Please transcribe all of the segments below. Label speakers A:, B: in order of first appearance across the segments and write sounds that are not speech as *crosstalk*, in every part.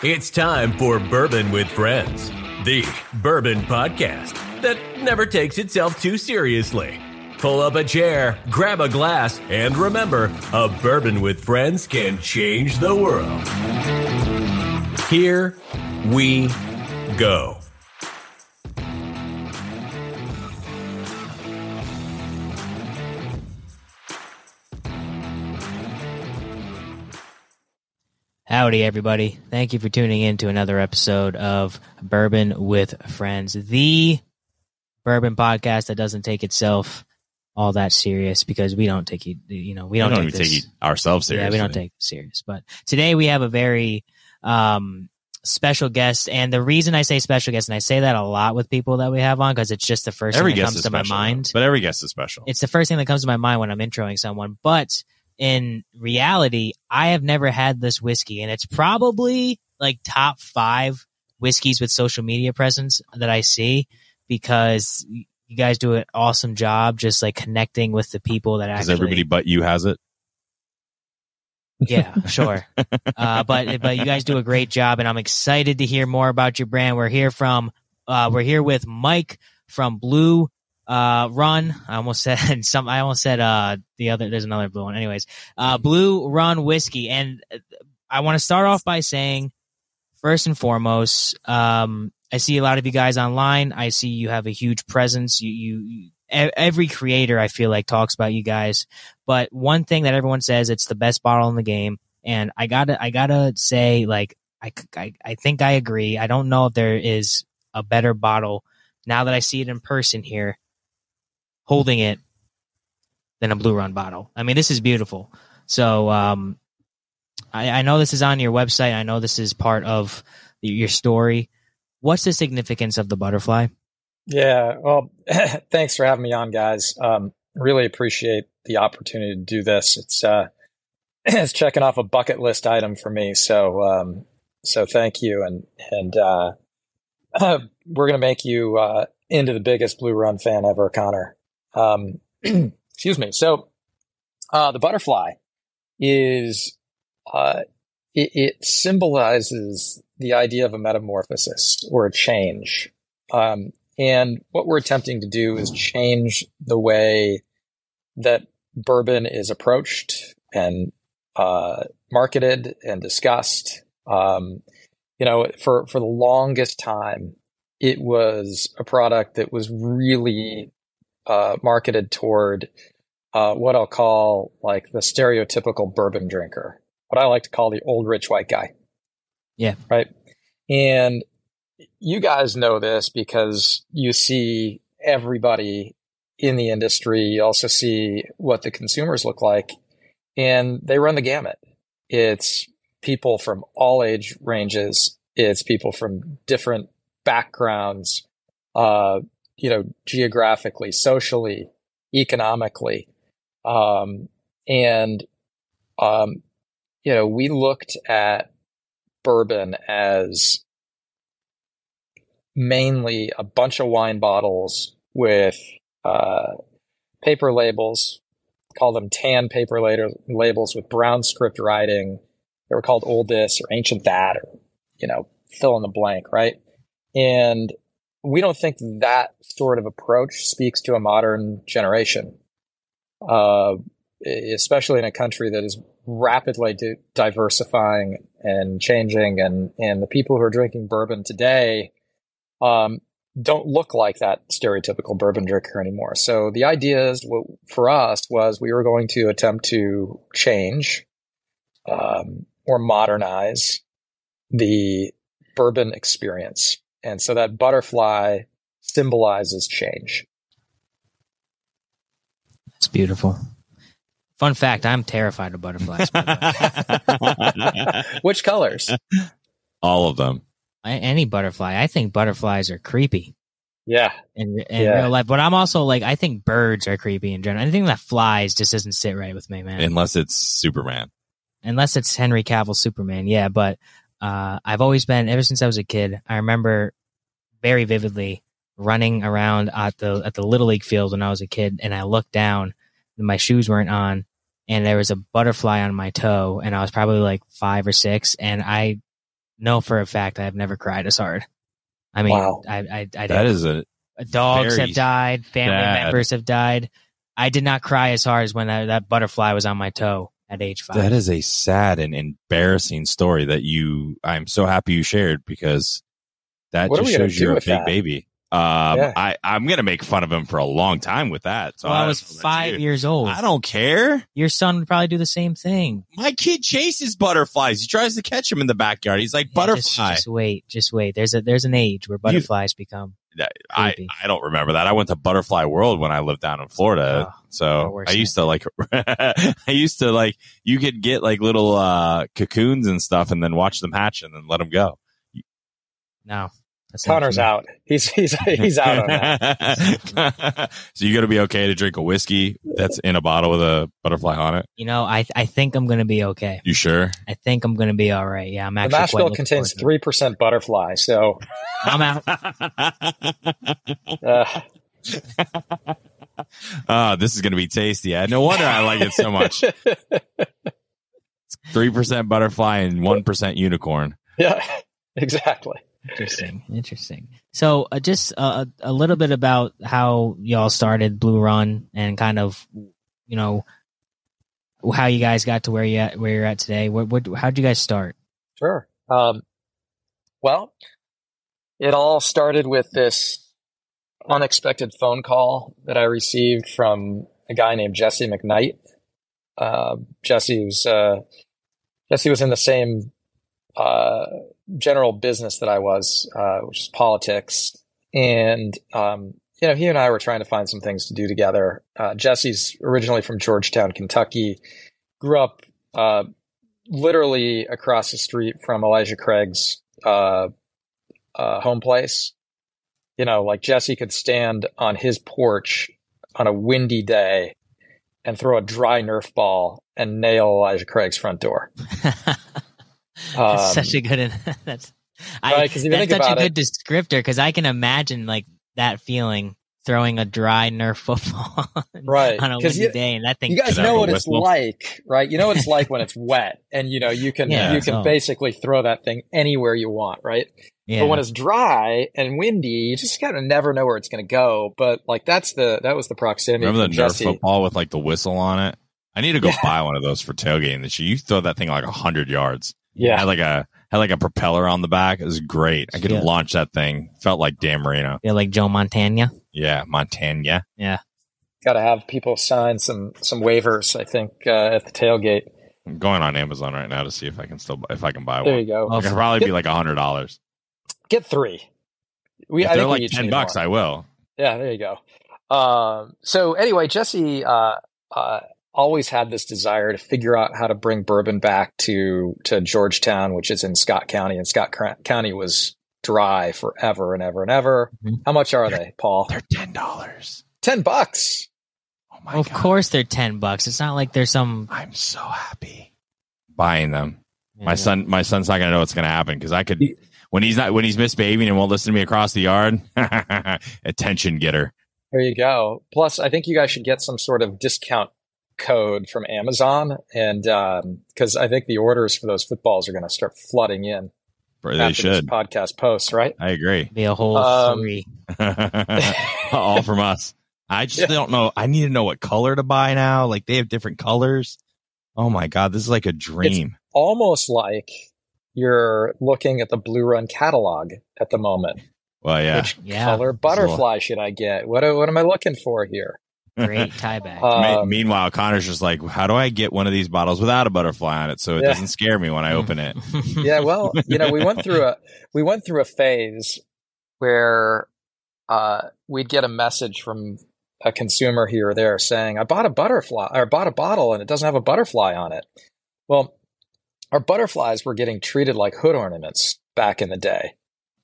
A: It's time for Bourbon with Friends, the bourbon podcast that never takes itself too seriously. Pull up a chair, grab a glass, and remember a bourbon with friends can change the world. Here we go.
B: Howdy, everybody. Thank you for tuning in to another episode of Bourbon with Friends, the bourbon podcast that doesn't take itself all that serious because we don't take it, you know, we
C: We
B: don't,
C: don't,
B: take
C: even
B: this,
C: take ourselves seriously.
B: Yeah, we don't take it serious. But today we have a very um, special guest. And the reason I say special guest, and I say that a lot with people that we have on because it's just the first
C: every
B: thing that
C: guest
B: comes to my
C: special,
B: mind
C: though. but every guest is special.
B: it's the first thing that comes to my mind when I'm introing someone. But in reality, I have never had this whiskey, and it's probably like top five whiskeys with social media presence that I see because you guys do an awesome job just like connecting with the people that
C: Because
B: actually
C: everybody but you has it.
B: yeah, sure. *laughs* uh, but but you guys do a great job, and I'm excited to hear more about your brand. We're here from uh, we're here with Mike from Blue uh, Run. I almost *laughs* said some. I almost said uh, the other. There's another blue one. Anyways, uh, Blue Run whiskey, and uh, I want to start off by saying, first and foremost, um, I see a lot of you guys online. I see you have a huge presence. You you. you Every creator, I feel like, talks about you guys. But one thing that everyone says, it's the best bottle in the game. And I gotta, I gotta say, like, I, I, I think I agree. I don't know if there is a better bottle now that I see it in person here, holding it, than a Blue Run bottle. I mean, this is beautiful. So, um, I, I know this is on your website. I know this is part of your story. What's the significance of the butterfly?
D: Yeah, well, *laughs* thanks for having me on, guys. Um, really appreciate the opportunity to do this. It's uh, *clears throat* it's checking off a bucket list item for me. So, um, so thank you, and and uh, *clears throat* we're gonna make you uh, into the biggest Blue Run fan ever, Connor. Um, *clears throat* excuse me. So, uh, the butterfly is uh, it, it symbolizes the idea of a metamorphosis or a change. Um, and what we're attempting to do is change the way that bourbon is approached and uh, marketed and discussed. Um, you know, for, for the longest time, it was a product that was really uh, marketed toward uh, what I'll call like the stereotypical bourbon drinker, what I like to call the old rich white guy.
B: Yeah.
D: Right. And you guys know this because you see everybody in the industry. You also see what the consumers look like, and they run the gamut. It's people from all age ranges. It's people from different backgrounds, uh, you know, geographically, socially, economically. Um, and, um, you know, we looked at bourbon as mainly a bunch of wine bottles with uh, paper labels, call them tan paper later, labels with brown script writing. They were called old this or ancient that, or, you know, fill in the blank, right? And we don't think that sort of approach speaks to a modern generation, uh, especially in a country that is rapidly di- diversifying and changing. And, and the people who are drinking bourbon today, um, don't look like that stereotypical bourbon drinker anymore. So the idea is what, for us was we were going to attempt to change um, or modernize the bourbon experience. And so that butterfly symbolizes change.
B: It's beautiful. Fun fact: I'm terrified of butterflies. by the way. *laughs*
D: Which colors?
C: All of them.
B: Any butterfly. I think butterflies are creepy
D: Yeah.
B: in, in
D: Yeah.
B: real life, but I'm also like I think birds are creepy in general. Anything that flies just doesn't sit right with me, man.
C: Unless it's Superman.
B: Unless it's Henry Cavill Superman, yeah. But uh, I've always been ever since I was a kid. I remember very vividly running around at the at the little league field when I was a kid, and I looked down, and my shoes weren't on, and there was a butterfly on my toe, and I was probably like five or six, and I know for a fact I've never cried as hard. I mean,
D: Wow.
B: I, I, I
C: That is a
B: dogs have died, family
C: sad.
B: members have died. I did not cry as hard as when that, that butterfly was on my toe at age five.
C: that is a sad and embarrassing story that you. I'm so happy you shared because that
D: What
C: just shows you're a big
D: that?
C: baby. Um,
D: Yeah.
C: I I'm gonna make fun of him for a long time with that. So
B: well, I
C: don't
B: was five
C: you.
B: years old.
C: I don't care.
B: Your son would probably do the same thing.
C: My kid chases butterflies. He tries to catch them in the backyard. He's like
B: Yeah,
C: butterfly.
B: Just, just wait, just wait. There's a there's an age where butterflies become.
C: I. I don't remember that. I went to Butterfly World when I lived down in Florida.
B: Oh,
C: so I used to like, *laughs* I used to like, you could get like little, uh, cocoons and stuff and then watch them hatch and then let them go.
B: No, that's not
D: Connor's out. He's he's he's out on that. *laughs*
C: so you got to be okay to drink a whiskey that's in a bottle with a butterfly on it.
B: You know, I I think I'm gonna be okay.
C: You sure?
B: I think I'm gonna be all right. Yeah, I'm actually. quite
D: mash bill contains
B: forward to it.
D: three percent butterfly, so
B: I'm out.
D: uh,
C: oh, *laughs* this is going to be tasty. I no wonder I like it so much. *laughs* Three percent butterfly and one percent unicorn.
D: yeah, exactly.
B: Interesting. *laughs* Interesting. So, uh, just uh, a little bit about how y'all started Blue Run and kind of, you know, how you guys got to where you at, where you're at today. What, what, how'd you guys start?
D: Sure. Um, well, it all started with this unexpected phone call that I received from a guy named Jesse McKnight. Uh, Jesse was uh, Jesse was in the same uh, general business that I was, uh, which is politics, and um, you know he and I were trying to find some things to do together. Uh, Jesse's originally from Georgetown, Kentucky, grew up uh, literally across the street from Elijah Craig's uh, uh, home place. You know, like Jesse could stand on his porch on a windy day and throw a dry Nerf ball and nail Elijah Craig's front door. *laughs*
B: that's
D: Um,
B: such a good. *laughs* That's I,
D: right, 'cause if
B: that's such a
D: about
B: good descriptor because I can imagine like that feeling throwing a dry Nerf football *laughs*
D: Right,
B: on a
D: 'cause
B: windy
D: you-
B: day, and that thing.
D: You guys know what it's
C: whistle?
D: like, right? You know what it's like when it's *laughs* wet, and you know you can
B: Yeah,
D: you can
B: so-
D: basically throw that thing anywhere you want, right?
B: yeah.
D: But when it's dry and windy, you just kind of never know where it's going to go. But like that's the that was the proximity.
C: Remember the
D: from
C: Nerf
D: Jesse.
C: football with like the whistle on it? I need to go
D: Yeah.
C: buy one of those for tailgating this year. You throw that thing like hundred yards.
D: Yeah,
C: Had like a had like a propeller on the back. It was great. I could
B: Yeah.
C: launch that thing. Felt like Dan Marino.
B: Feel like Joe Montana.
C: Yeah, Montana. Yeah.
D: Got to have people sign some some waivers. I think uh, at the tailgate.
C: I'm going on Amazon right now to see if I can still if I can buy
D: There
C: one.
D: There you go.
B: Oh,
C: It could probably be like a hundred dollars.
D: Get three. We
C: If
D: I
C: they're
D: think
C: like
D: each
C: ten bucks,
D: more.
C: I will.
D: Yeah, there you go. Um, so anyway, Jesse uh, uh, always had this desire to figure out how to bring bourbon back to to Georgetown, which is in Scott County, and Scott Cra- County was dry forever and ever and ever.
B: Mhm.
D: How much are they, Paul?
C: They're ten dollars.
D: Ten bucks.
C: Oh my
B: of
C: god!
B: course, they're ten bucks. It's not like there's some.
C: I'm so happy buying them. My son, my son's not gonna know what's gonna happen because I could when he's not when he's misbehaving and won't listen to me across the yard. *laughs* attention getter.
D: There you go. Plus, I think you guys should get some sort of discount code from Amazon, and because I think the orders for those footballs are going to start flooding in.
C: They
D: after this
C: should.
D: podcast posts, right?
C: I agree.
B: Be a whole
D: Um,
B: three. *laughs*
C: All from us. I just
D: Yeah.
C: don't know. I need to know what color to buy now. Like they have different colors. Oh my god, this is like a dream.
D: Almost like you're looking at the Blue Run catalog at the moment.
C: well, yeah.
D: Which
B: Yeah.
D: color butterfly should I get? What what am I looking for here?
B: Great tie back.
D: Um,
C: Meanwhile, Connor's just like, how do I get one of these bottles without a butterfly on it so it
D: Yeah.
C: doesn't scare me when I open it? *laughs*
D: yeah, well, you know, we went through a we went through a phase where uh, we'd get a message from a consumer here or there saying, "I bought a butterfly or bought a bottle and it doesn't have a butterfly on it." Well, our butterflies were getting treated like hood ornaments back in the day.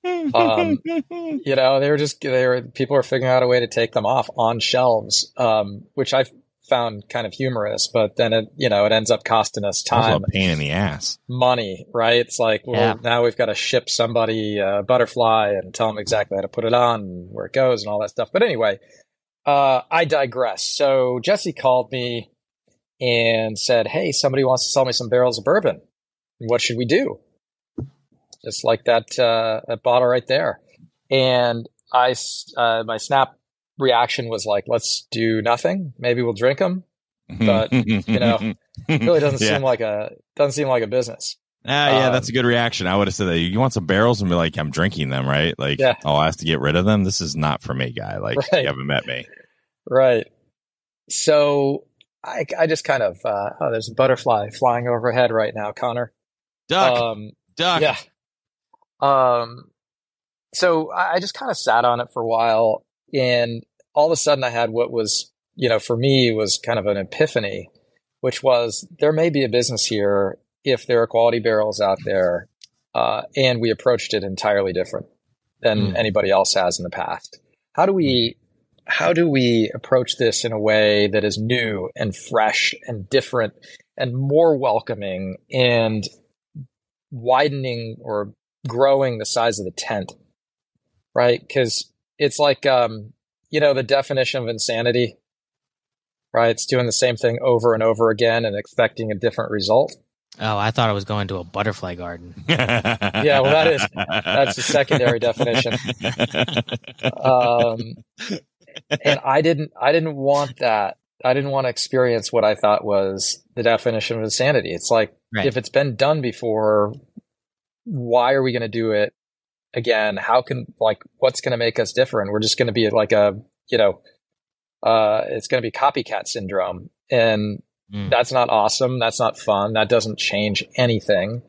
D: Um, *laughs* You know, they were just they were people were figuring out a way to take them off on shelves, um, which I found kind of humorous. But then it you know it ends up costing us time
C: a pain in the ass.
D: money, right? It's like, well,
B: Yeah.
D: now we've got to ship somebody a butterfly and tell them exactly how to put it on and where it goes and all that stuff. But anyway, uh, I digress. So Jesse called me and said, Hey, somebody wants to sell me some barrels of bourbon. What should we do? Just like that uh, that bottle right there. And I, uh, my snap reaction was like, let's do nothing. Maybe we'll drink them, but you know, it really doesn't *laughs* yeah. seem like a doesn't seem like a business.
C: Ah, yeah, um, that's a good reaction. I would have said that you want some barrels and be like, I'm drinking them, right? Like, yeah. oh, I have to get rid of them. This is not for me, guy. Like, *laughs* right. you haven't met me.
D: Right. So I, I just kind of, uh, oh, there's a butterfly flying overhead right now, Connor.
C: Duck. Um, Duck.
D: Yeah. Um, so I just kind of sat on it for a while and all of a sudden I had what was, you know, for me was kind of an epiphany, which was there may be a business here if there are quality barrels out there. Uh, and we approached it entirely different than mm. anybody else has in the past. How do we how do we approach this in a way that is new and fresh and different and more welcoming and widening or growing the size of the tent right because it's like um, you know the definition of insanity right it's doing the same thing over and over again and expecting a different result
B: Oh, I thought I was going to a butterfly garden. *laughs*
D: yeah, well, that is that's the secondary definition. Um, and I didn't I didn't want that. I didn't want to experience what I thought was the definition of insanity. It's like right. if it's been done before, why are we going to do it again? How can like what's going to make us different? We're just going to be like a you know, uh, it's going to be copycat syndrome, and mm. that's not awesome. That's not fun. That doesn't change anything.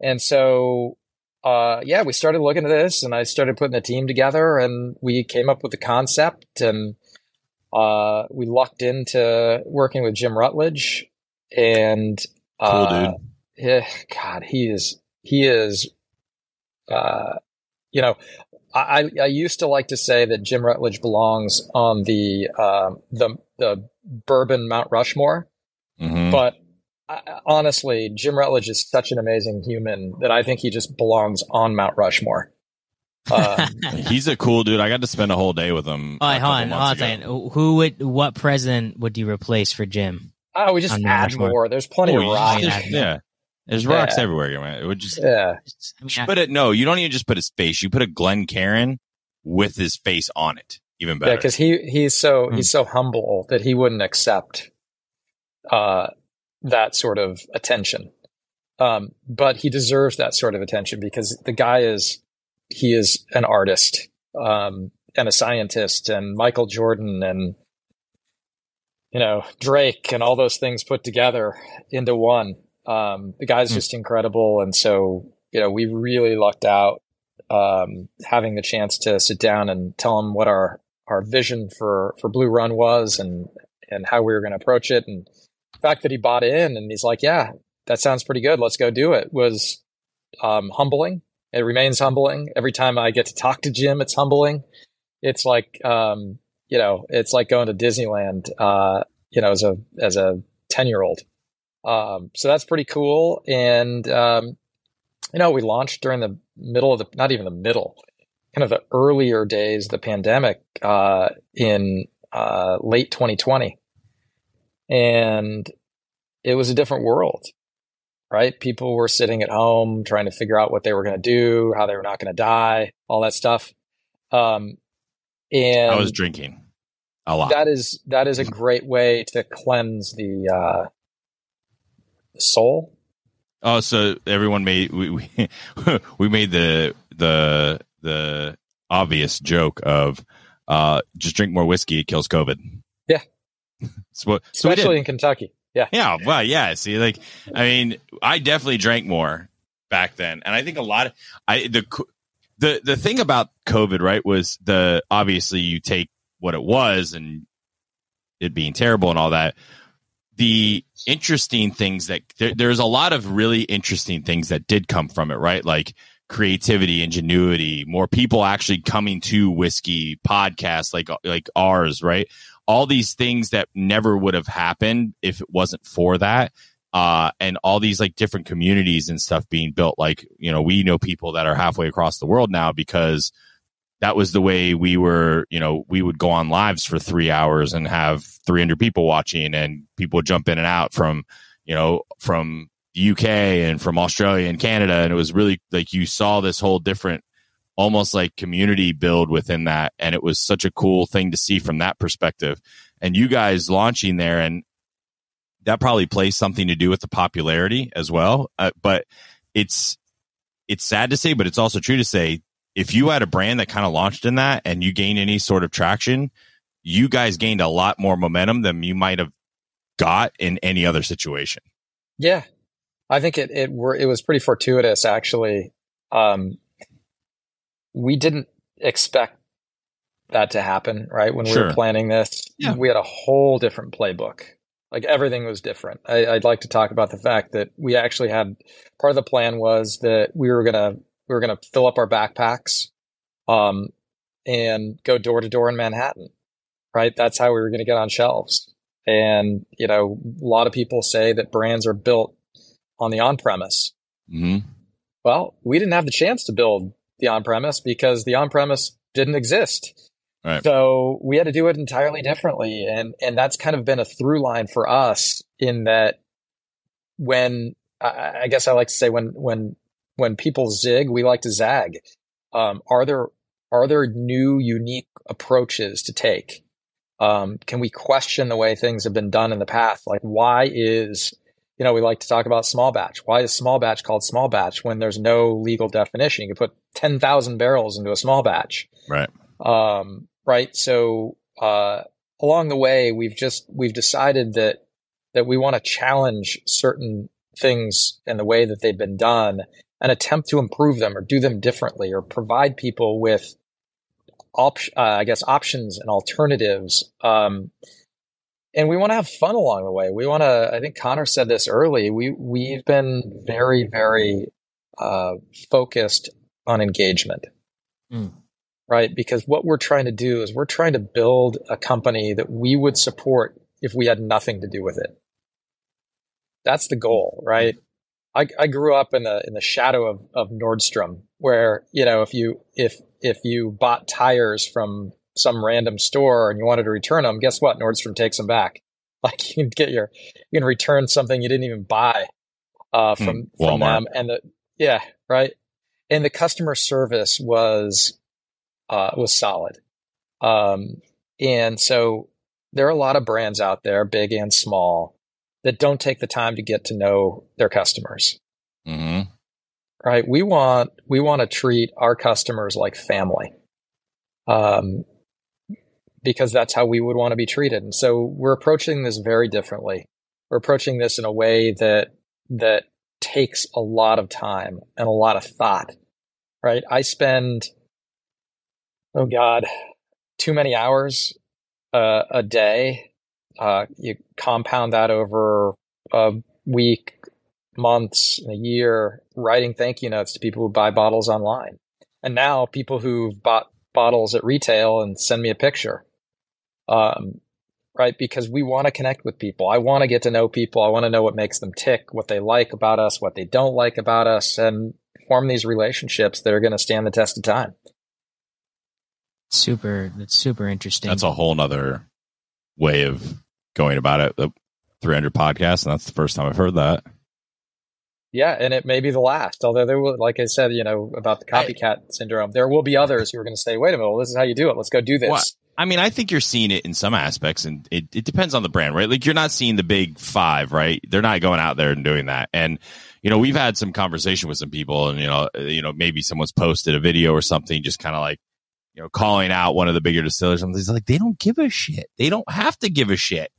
D: And so uh, yeah, we started looking at this and I started putting a team together and we came up with the concept and uh, we lucked into working with Jim Rutledge and uh,
C: cool dude.
D: Yeah, God, he is he is uh, you know, I, I used to like to say that Jim Rutledge belongs on the uh, the the bourbon Mount Rushmore, mm-hmm. but honestly, Jim Rutledge is such an amazing human that I think he just belongs on Mount Rushmore.
C: Um, *laughs* He's a cool dude. I got to spend a whole day with him.
B: All right, hold on, hold on. Who would, what president would you replace for Jim?
D: Oh, we just add Rushmore? more. There's plenty oh, of rocks.
C: Just, yeah. There's rocks yeah. everywhere. Man. It would just,
D: yeah.
C: Just put it, no, you don't even just put his face. You put a Glencairn with his face on it. Even better.
D: Yeah, because he, he's so, mm. he's so humble that he wouldn't accept, uh, that sort of attention. Um, but he deserves that sort of attention because the guy is he is an artist um, and a scientist and Michael Jordan and you know Drake and all those things put together into one. Um, the guy's mm. just incredible, and so you know we really lucked out um, having the chance to sit down and tell him what our our vision for for Blue Run was and and how we were going to approach it and the fact that he bought in and he's like, yeah, that sounds pretty good. Let's go do it was um, humbling. It remains humbling. Every time I get to talk to Jim, it's humbling. It's like, um, you know, it's like going to Disneyland, uh, you know, as a, as a 10 year old. Um, so that's pretty cool. And, um, you know, we launched during the middle of the, not even the middle, kind of the earlier days of the pandemic, uh, in, uh, late 2020 and it was a different world right? People were sitting at home trying to figure out what they were going to do how they were not going to die all that stuff. Um and
C: i was drinking a lot.
D: That is that is a great way to cleanse the uh soul
C: oh so everyone made we we, *laughs* we made the the the obvious joke of uh just drink more whiskey it kills covid
D: yeah *laughs*
C: so,
D: so especially in Kentucky. Yeah.
C: Yeah. Well, yeah. See, like, I mean, I definitely drank more back then, and I think a lot of I the the the thing about COVID, right, was the obviously you take what it was and it being terrible and all that. The interesting things that there, there's a lot of really interesting things that did come from it, right? Like creativity, ingenuity, more people actually coming to whiskey podcasts like like ours, right? all these things that never would have happened if it wasn't for that. Uh, and all these like different communities and stuff being built. Like, you know, we know people that are halfway across the world now because that was the way we were, you know, we would go on lives for three hours and have 300 people watching and people jump in and out from, you know, from the UK and from Australia and Canada. And it was really like you saw this whole different, almost like community build within that. And it was such a cool thing to see from that perspective. And you guys launching there and that probably plays something to do with the popularity as well. Uh, but it's, it's sad to say, but it's also true to say if you had a brand that kind of launched in that and you gain any sort of traction, you guys gained a lot more momentum than you might have got in any other situation.
D: Yeah, I think it it were it was pretty fortuitous actually. Um, we didn't expect that to happen, right? When sure. we were planning this, yeah. we had a whole different playbook. Like everything was different. I, I'd like to talk about the fact that we actually had part of the plan was that we were gonna we were gonna fill up our backpacks, um, and go door to door in Manhattan, right? That's how we were gonna get on shelves. And you know, a lot of people say that brands are built on the on premise. Mm-hmm. Well, we didn't have the chance to build the on premise because the on premise didn't exist. Right. So we had to do it entirely differently. And, and that's kind of been a through line for us in that when I, I guess I like to say when, when, when people zig, we like to zag. Um, are there, are there new unique approaches to take? Um, can we question the way things have been done in the past? Like, why is you know, we like to talk about small batch. Why is small batch called small batch when there's no legal definition? You can put 10,000 barrels into a small batch.
C: Right.
D: Um, right. So, uh, along the way, we've just, we've decided that, that we want to challenge certain things in the way that they've been done and attempt to improve them or do them differently or provide people with op- uh, I guess options and alternatives. Um, and we want to have fun along the way. We want to. I think Connor said this early. We we've been very very uh, focused on engagement, mm. right? Because what we're trying to do is we're trying to build a company that we would support if we had nothing to do with it. That's the goal, right? I, I grew up in the in the shadow of, of Nordstrom, where you know if you if if you bought tires from some random store and you wanted to return them, guess what? Nordstrom takes them back. *laughs* Like you can get your, you can return something you didn't even buy uh, hmm, from, mm, from them. And the, yeah, right. And the customer service was, uh, was solid. Um, and so there are a lot of brands out there, big and small, that don't take the time to get to know their customers. Mm-hmm. Right. We want, we want to treat our customers like family. Um, because that's how we would want to be treated. And so we're approaching this very differently. We're approaching this in a way that that takes a lot of time and a lot of thought. Right? I spend oh god, too many hours uh, a day. Uh, you compound that over a week, months, a year, writing thank you notes to people who buy bottles online. And now people who've bought bottles at retail and send me a picture um, right? Because we want to connect with people. I want to get to know people. I want to know what makes them tick, what they like about us, what they don't like about us, and form these relationships that are going to stand the test of time.
B: Super. That's super interesting.
C: That's a whole nother way of going about it. The 300 podcasts, and that's the first time I've heard that.
D: Yeah, and it may be the last. Although there will, like I said, you know about the copycat I, syndrome, there will be others who are going to say, "Wait a minute, this is how you do it. Let's go do this."
C: Well, I mean, I think you're seeing it in some aspects, and it, it depends on the brand, right? Like you're not seeing the big five, right? They're not going out there and doing that. And you know, we've had some conversation with some people, and you know, you know, maybe someone's posted a video or something, just kind of like, you know, calling out one of the bigger distillers. And he's like, they don't give a shit. They don't have to give a shit.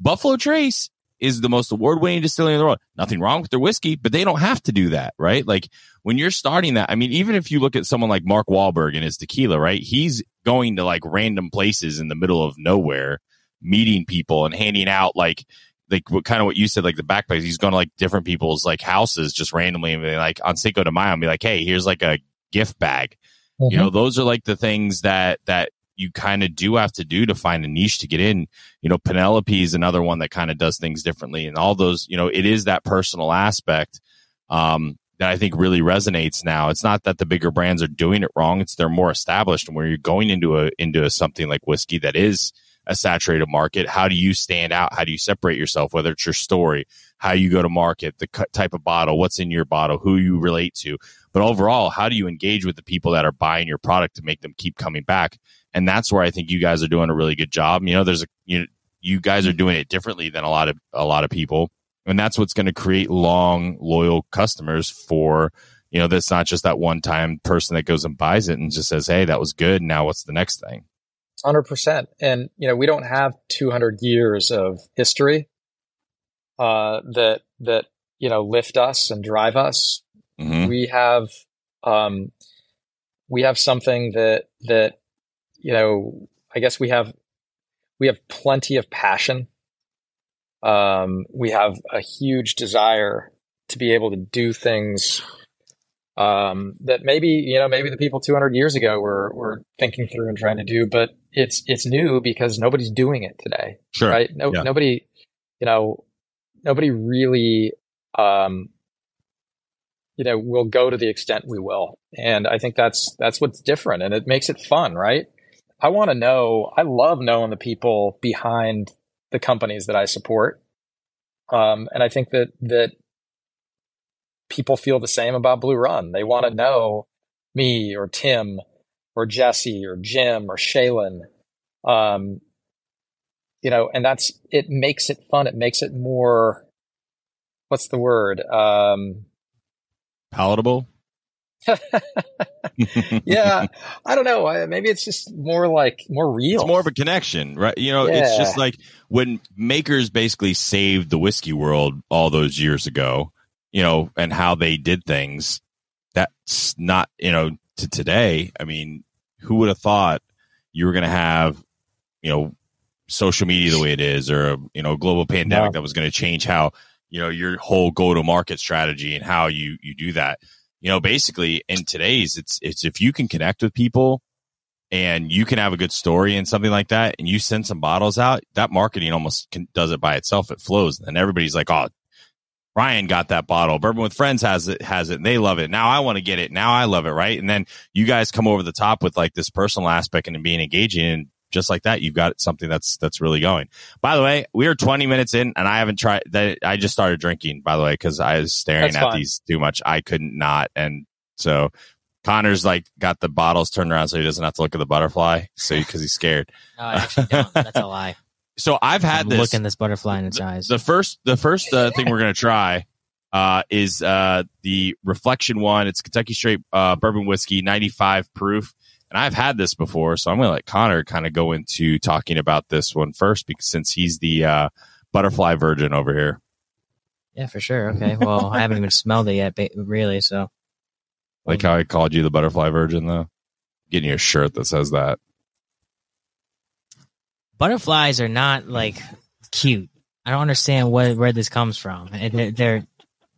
C: Buffalo Trace is the most award winning distillery in the world. Nothing wrong with their whiskey, but they don't have to do that, right? Like when you're starting that, I mean, even if you look at someone like Mark Wahlberg and his tequila, right? He's going to like random places in the middle of nowhere, meeting people and handing out like, like what kind of what you said, like the backpacks. He's going to like different people's like houses just randomly and be like on Cinco de Mayo and be like, Hey, here's like a gift bag. Mm-hmm. You know, those are like the things that, that you kind of do have to do to find a niche to get in. You know, Penelope is another one that kind of does things differently, and all those. You know, it is that personal aspect um, that I think really resonates now. It's not that the bigger brands are doing it wrong; it's they're more established, and where you're going into a into a, something like whiskey that is a saturated market. How do you stand out? How do you separate yourself? Whether it's your story, how you go to market, the type of bottle, what's in your bottle, who you relate to. But overall, how do you engage with the people that are buying your product to make them keep coming back? And that's where I think you guys are doing a really good job. You know, there's a you you guys are doing it differently than a lot of a lot of people, and that's what's going to create long loyal customers for you know that's not just that one time person that goes and buys it and just says hey that was good now what's the next thing
D: 100% and you know we don't have 200 years of history uh, that that you know lift us and drive us. Mm-hmm. We have um, we have something that that you know I guess we have we have plenty of passion. Um, we have a huge desire to be able to do things um, that maybe you know maybe the people 200 years ago were were thinking through and trying to do, but it's it's new because nobody's doing it today.
C: Sure.
D: Right? No, yeah. nobody. You know, nobody really um, you know we'll go to the extent we will. And i think that's that's what's different and it makes it fun right? I want to know i love knowing the people behind the companies that i support. Um, and i think that that people feel the same about blue run. They want to know me or tim or jesse or jim or shaylin. Um, you know, and that's it makes it fun. It makes it more what's the word? Um
C: palatable. *laughs*
D: yeah, I don't know. Maybe it's just more like more real.
C: It's more of a connection, right? You know, yeah. it's just like when makers basically saved the whiskey world all those years ago, you know, and how they did things. That's not, you know, to today. I mean, who would have thought you were going to have, you know, social media the way it is or you know a global pandemic that was going to change how you know your whole go to market strategy and how you you do that you know basically in today's it's it's if you can connect with people and you can have a good story and something like that and you send some bottles out that marketing almost can, does it by itself it flows and everybody's like oh Ryan got that bottle. Bourbon with Friends has it, has it, and they love it. Now I want to get it. Now I love it, right? And then you guys come over the top with like this personal aspect and being engaging, and just like that, you've got something that's that's really going. By the way, we are 20 minutes in, and I haven't tried. That I just started drinking. By the way, because I was staring that's at fine. these too much. I couldn't not, and so Connor's like got the bottles turned around so he doesn't have to look at the butterfly. So because he's scared.
B: no, I actually don't. *laughs* That's a lie.
C: So I've had I'm this
B: looking this butterfly in its
C: the,
B: eyes.
C: The first, the first uh, thing we're gonna try uh, is uh, the reflection one. It's Kentucky Straight uh, Bourbon Whiskey, 95 proof and I've had this before, so I'm going to let Connor kind of go into talking about this one first, because since he's the uh, butterfly virgin over here.
B: Yeah, for sure. Okay. Well, I haven't even smelled it yet, really. So,
C: like how I called you the butterfly virgin, though. Getting you a shirt that says that.
B: Butterflies are not like cute. I don't understand where where this comes from. They're, they're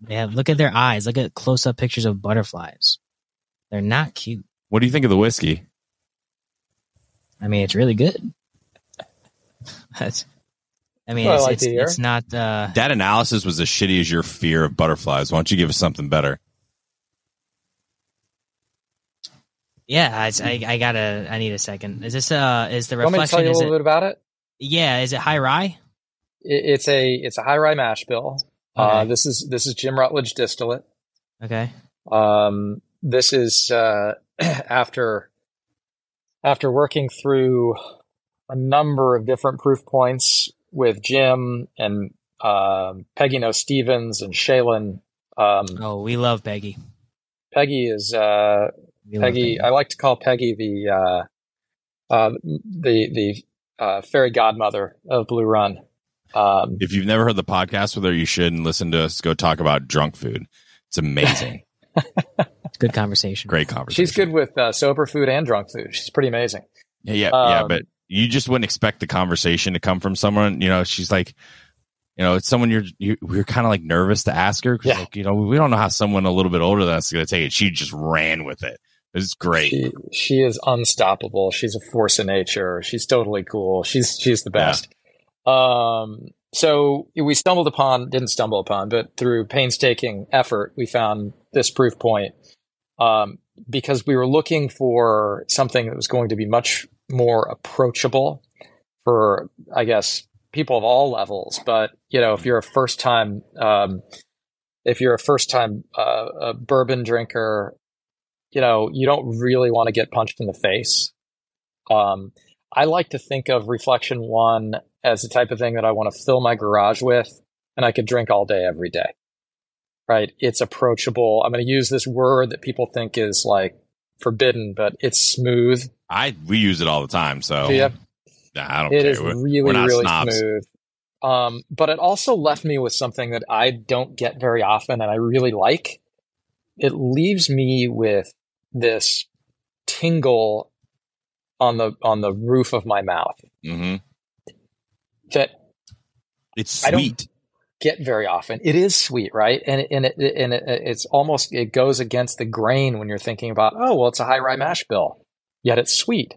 B: they have look at their eyes. Look at close up pictures of butterflies. They're not cute.
C: What do you think of the whiskey?
B: I mean, it's really good. That's, I mean, it's, I it's, it's, not. Uh,
C: that analysis was as shitty as your fear of butterflies. Why don't you give us something better?
B: Yeah, I, I, I, gotta. I need a second. Is this uh? Is the reflection?
D: Want me to tell you a little
B: it,
D: bit about it?
B: Yeah, is it high rye?
D: It, it's a it's a high rye mash bill. Uh, okay. Uh, this is this is Jim Rutledge distillate.
B: Okay.
D: Um, this is uh, *clears throat* after after working through a number of different proof points with Jim and uh, Peggy Noe Stevens and Shaylin. Um,
B: oh, we love Peggy.
D: Peggy is uh, Peggy, Peggy, I like to call Peggy the uh, uh, the the uh, fairy godmother of Blue Run.
C: Um, if you've never heard the podcast with her, you should and listen to us go talk about drunk food. It's amazing. *laughs*
B: Good conversation.
C: Great conversation.
D: She's good with uh, sober food and drunk food. She's pretty amazing.
C: Yeah, yeah, um, yeah. But you just wouldn't expect the conversation to come from someone. You know, she's like, you know, it's someone you're you, we're kind of like nervous to ask her because, yeah. like, you know, we don't know how someone a little bit older than us is going to take it. She just ran with it. It's great.
D: She, she, is unstoppable. She's a force of nature. She's totally cool. She's she's the best. Yeah. Um, so we stumbled upon, didn't stumble upon, but through painstaking effort, we found this proof point um, because we were looking for something that was going to be much more approachable for I guess people of all levels. But you know, if you're a first time um, if you're a first time uh, bourbon drinker, you know, you don't really want to get punched in the face. Um, I like to think of Reflection One as the type of thing that I want to fill my garage with, and I could drink all day, every day. Right? It's approachable. I'm going to use this word that people think is like forbidden, but it's smooth.
C: I we use it all the time, so
D: yeah,
C: I don't
D: it
C: care.
D: is
C: We're-
D: really,
C: we're
D: really
C: snobs.
D: smooth. Um, but it also left me with something that I don't get very often, and I really like. It leaves me with this tingle on the on the roof of my mouth
C: hmm
D: that
C: It's sweet.
D: Get very often. It is sweet, right? And it, and it, and it, it's almost it goes against the grain when you're thinking about oh well, it's a high rye mash bill, yet it's sweet.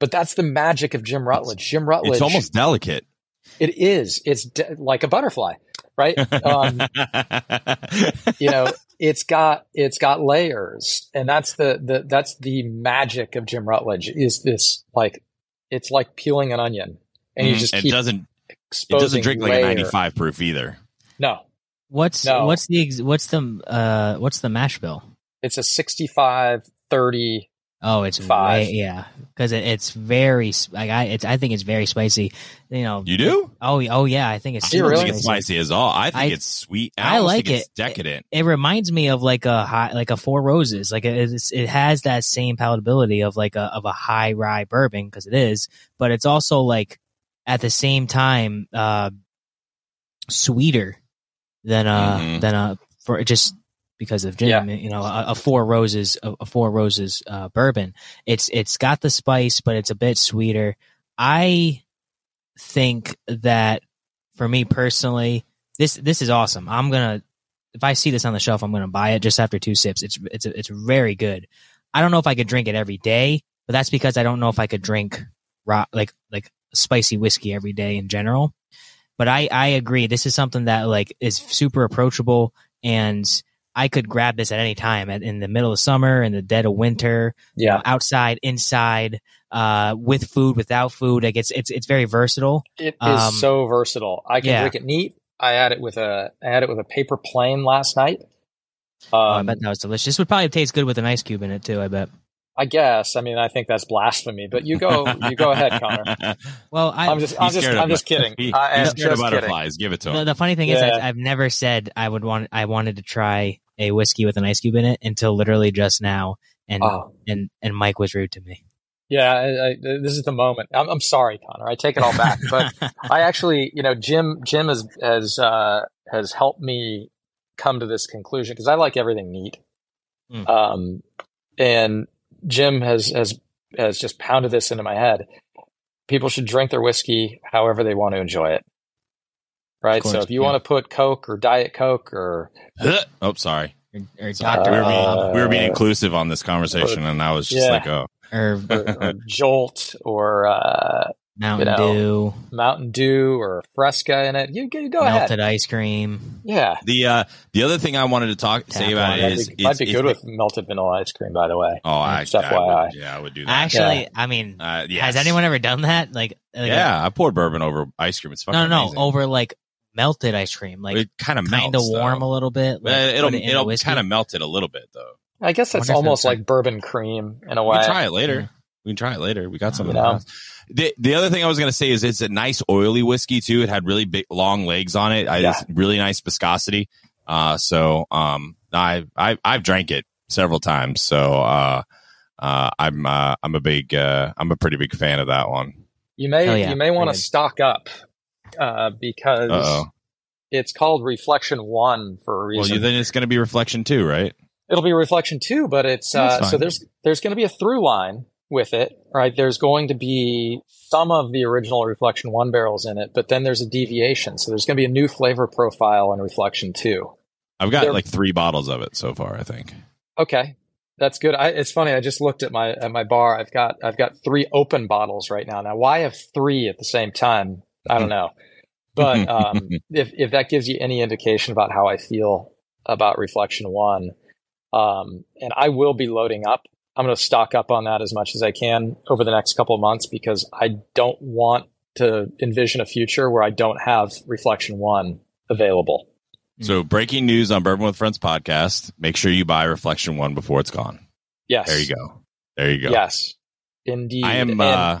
D: But that's the magic of Jim Rutledge. Jim Rutledge,
C: It's almost delicate.
D: it is. It's de- like a butterfly, right? Um, you know, it's got it's got layers, and that's the the that's the magic of Jim Rutledge. Is this like it's like peeling an onion, and you
C: Mhm.
D: just
C: it
D: keep
C: doesn't. It doesn't drink like a 95 proof either.
D: No,
B: What's
D: No.
B: what's the what's the uh what's the mash bill?
D: it's a 65 30
B: Oh, it's
D: Five.
B: way, yeah, because it, it's very like I it's I think it's very spicy. You know.
C: You do?
B: Oh, oh yeah, I think it's
C: I
D: Do you
C: don't
D: really?
C: think it's
B: spicy.
C: spicy as all. I think
B: I-
C: it's sweet.
B: I
C: almost
B: like
C: think it's
B: it.
C: decadent.
B: It reminds me of like a high, like a Four Roses. Like it, it's, it has that same palatability of like a of a high rye bourbon because it is, but it's also like at the same time uh sweeter than uh
C: Mhm.
B: than uh for just because of Jim.
D: Yeah.
B: You know, a, a Four Roses, a, a Four Roses uh, bourbon. It's it's got the spice, but it's a bit sweeter. I think that for me personally, this this is awesome. I'm gonna if I see this on the shelf, I'm gonna buy it just after two sips. It's it's it's very good. I don't know if I could drink it every day, but that's because I don't know if I could drink raw like like spicy whiskey every day in general. But I I agree. This is something that like is super approachable, and I could grab this at any time at, in the middle of summer, in the dead of winter,
D: yeah
B: outside, inside, uh, with food, without food. Like it's it's it's very versatile.
D: It is
B: Um,
D: so versatile. I can
B: yeah.
D: drink it neat. I had it with a I had it with a paper plane last night.
B: Oh, I
D: Um,
B: bet that was delicious. This would probably taste good with an ice cube in it too. I bet.
D: I guess. I mean, I think that's blasphemy. But you go, you go ahead, Connor. *laughs*
B: Well, I,
D: I'm just, I'm just, I'm just kidding.
C: He,
D: I am
C: he's scared of
D: just kidding.
C: butterflies. Give it to
B: the,
C: him.
B: the funny thing is, I, I've never said I would want. I wanted to try a whiskey with an ice cube in it until literally just now, and
D: Oh,
B: and and Mike was rude to me.
D: yeah. I, I, this is the moment. I'm, I'm sorry, Connor. I take it all back. But *laughs* I actually, you know, Jim, Jim has has uh, has helped me come to this conclusion because I like everything neat.
B: Mm.
D: Um, and Jim has has has just pounded this into my head. People should drink their whiskey however they want to enjoy it. Right.
B: course,
D: so if you
B: yeah.
D: want to put Coke or Diet Coke or *laughs*
C: oh, sorry.
B: or, or Doctor
C: we, were being,
D: Uh,
C: we were being inclusive on this conversation, and I was just
D: yeah.
C: like, oh,
B: or
D: or, or *laughs* Jolt or uh,
B: Mountain
D: you know,
B: Dew,
D: Mountain Dew or Fresca in it, you, you go ahead.
B: melted ice cream.
D: Yeah.
C: the uh, the other thing I wanted to talk say about
B: water.
C: it
D: That'd
C: is
D: be, might be
C: it's-
D: good
C: it's-
D: with melted vanilla ice cream, by the way.
C: Oh, I,
D: Just
C: I
D: FYI.
C: would, yeah, I would do that.
B: Actually, I mean,
C: uh, yes.
B: has anyone ever done that? Like, like
C: Yeah, I poured bourbon over ice cream. It's fucking
B: no, no, no,
C: amazing.
B: over like melted ice cream, like
C: it kind of
B: kind of warm a little bit. Like,
C: it'll
B: it
C: it'll
B: whiskey.
C: kind of melt it a little bit though.
D: I guess
B: it's
D: almost like bourbon cream in a
C: We
D: way.
C: can try it later.
B: Yeah.
C: We can try it later. We got some
D: You
C: in the
D: know?
C: The the other thing I was gonna say is it's a nice oily whiskey too. It had really big long legs on it. I,
D: Yeah.
C: It's really nice viscosity. Uh, so um, I I I've drank it several times. So uh, uh, I'm uh, I'm a big uh, I'm a pretty big fan of that one.
D: You may
B: yeah.
D: you may want to stock up uh, because
C: Uh oh.
D: it's called Reflection One for a
C: Well,
D: reason.
C: you, then it's gonna be reflection Two, right?
D: It'll be Reflection Two, but it's uh, so there's there's going to be a through line with it, right? There's going to be some of the original Reflection One barrels in it, but then there's a deviation. So there's going to be a new flavor profile in Reflection Two.
C: I've got like three bottles of it so far. I think.
D: Okay, that's good. I, it's funny. I just looked at my at my bar. I've got I've got three open bottles right now. Now, why have three at the same time? I don't know. *laughs* But um, if if that gives you any indication about how I feel about Reflection One, um, and I will be loading up. I'm going to stock up on that as much as I can over the next couple of months because I don't want to envision a future where I don't have Reflection One available.
C: So breaking news on Bourbon with Friends podcast. Make sure you buy Reflection One before it's gone.
D: Yes.
C: There you go. There you go.
D: Yes. Indeed.
C: I am.
D: And-
C: uh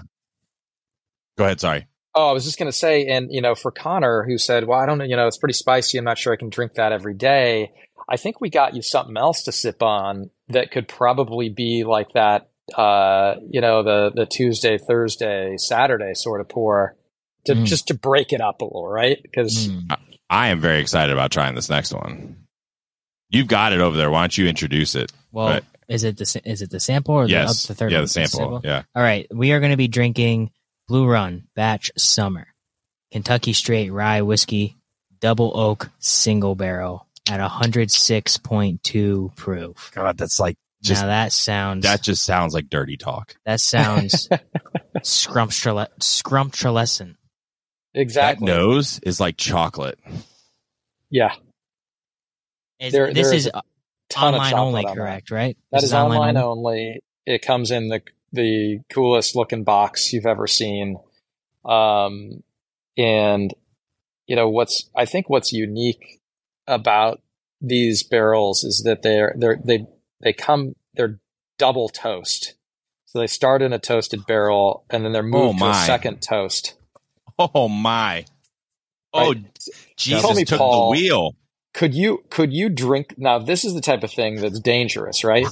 C: Go ahead. Sorry.
D: Oh, I was just going to say, and you know, for Connor, who said, "Well, I don't know, you know, it's pretty spicy. I'm not sure I can drink that every day." I think we got you something else to sip on that could probably be like that, uh, you know, the the Tuesday, Thursday, Saturday sort of pour, to
B: Mm.
D: just to break it up a little, right? Because
B: Mm.
C: I am very excited about trying this next one. You've got it over there. Why don't you introduce it?
B: Well,
C: Right.
B: is it the is it the sample or
C: yes.
B: the, the third
C: yeah,
B: one?
C: the sample. Yeah.
B: All right, we are going to be drinking Blue Run Batch Summer, Kentucky Straight Rye Whiskey, Double Oak Single Barrel at 106.2 proof.
C: God, that's like just
B: now that sounds
C: that just sounds like dirty talk.
B: that sounds *laughs* scrumptious scrumptious.
D: exactly,
C: That nose is like chocolate.
D: yeah,
B: Is,
D: There-
B: this
D: there
B: is
D: is ton
B: online
D: chocolate
B: only,
D: on that.
B: correct? Right?
D: That
B: This
D: is online only. It comes in the the coolest looking box you've ever seen. Um, and you know what's I think what's unique about these barrels is that they're they're they they come they're double toast. So they start in a toasted barrel and then they're oh, moved to a second toast.
C: Oh my. Oh
D: Right.
C: Jesus
D: Tell me,
C: took
D: Paul.
C: the wheel.
D: Could you could you drink now this is the type of thing that's dangerous, right?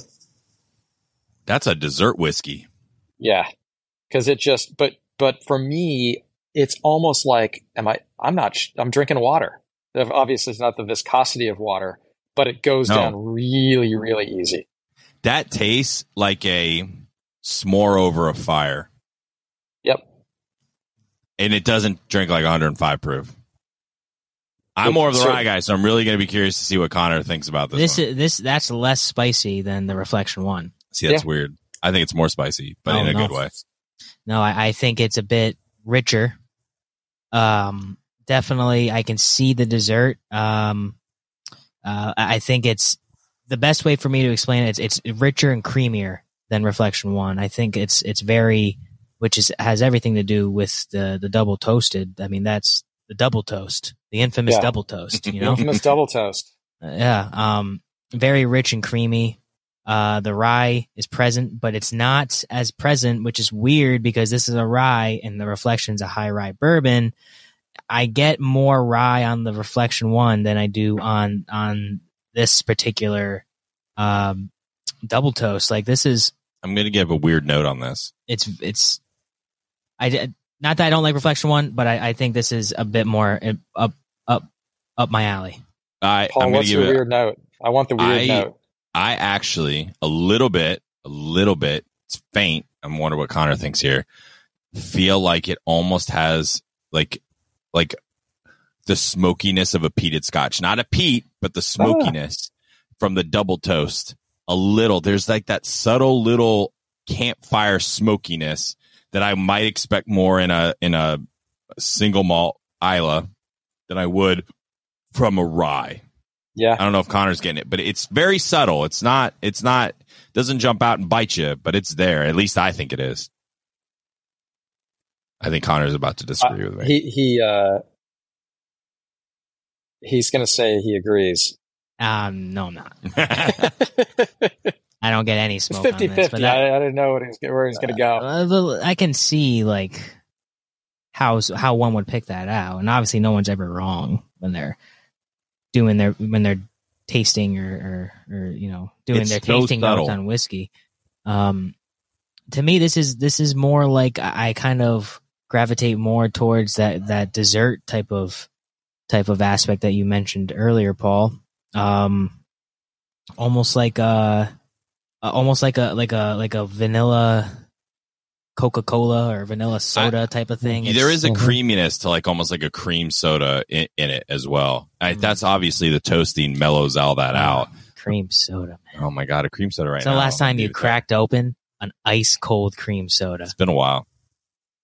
C: That's a dessert whiskey.
D: Yeah. Cause it just, but, but for me, it's almost like, am I, I'm not, I'm drinking water. Obviously, it's not the viscosity of water, but it goes
C: No.
D: down really, really easy.
C: That tastes like a s'more over a fire.
D: Yep.
C: And it doesn't drink like 105 proof. I'm more of the
D: cer-
C: rye guy, so I'm really going to be curious to see what Connor thinks about this.
B: This
C: one.
B: is this that's less spicy than the Reflection one.
C: see, that's
D: yeah.
C: weird. I think it's more spicy, but
B: Oh,
C: in a
B: no.
C: good way.
B: No, I, I think it's a bit richer. Um, definitely, I can see the dessert. Um, uh, I think it's the best way for me to explain it. It's, it's richer and creamier than Reflection One. I think it's it's very, which is has everything to do with the the double toasted. I mean, that's the double toast, the infamous
D: Yeah.
B: double toast. You *laughs* know,
D: Infamous double toast.
B: Uh, *laughs* yeah. Um, very rich and creamy. Uh, the rye is present, but it's not as present, which is weird because this is a rye and the reflection's a high rye bourbon. I get more rye on the reflection one than I do on on this particular um, double toast. Like this is
C: I'm going to give a weird note on this.
B: it's it's I did- not that I don't like reflection one, but I, I think this is a bit more uh, up up up my alley.
C: I,
D: Paul,
C: I'm going
D: what's
C: to
D: your
C: give it.
D: weird note? I want the weird
C: I-
D: note.
C: I actually a little bit, a little bit. It's faint. I'm wondering what Connor thinks here. Feel like it almost has like like the smokiness of a peated scotch, not a peat, but the ah. smokiness from the double toast. A little. There's like that subtle little campfire smokiness that I might expect more in a in a single malt Islay than I would from a rye.
D: Yeah.
C: I don't know if Connor's getting it, but it's very subtle. It's not. It's not. Doesn't jump out and bite you, but it's there. At least I think it is. I think Connor's about to disagree with me.
D: He, he, uh, he's going to say he agrees.
B: Um, no, I'm not. *laughs* I don't get any
D: It's
B: smoke
D: 50
B: on this.
D: 50.
B: That,
D: I, I didn't know what he was, where he's going to go.
B: Uh, the- I can see like how how one would pick that out, and obviously no one's ever wrong when they're doing their when they're tasting or or, or you know doing
C: It's
B: their
C: so
B: tasting notes on whiskey. Um, to me, this is this is more like I I kind of gravitate more towards that that dessert type of type of aspect that you mentioned earlier, Paul. Um, almost like a uh, almost like a like a like a vanilla Coca Cola or vanilla soda type of thing.
C: there is a
D: Mhm.
C: creaminess to like almost like a cream soda in, in it as well. I,
B: Mm.
C: that's obviously the toasting mellows all that out.
B: cream soda. Man.
C: Oh my god, a cream soda right
B: It's the
C: now.
B: last time you
C: Dude,
B: cracked open an ice cold cream soda.
C: It's been a while.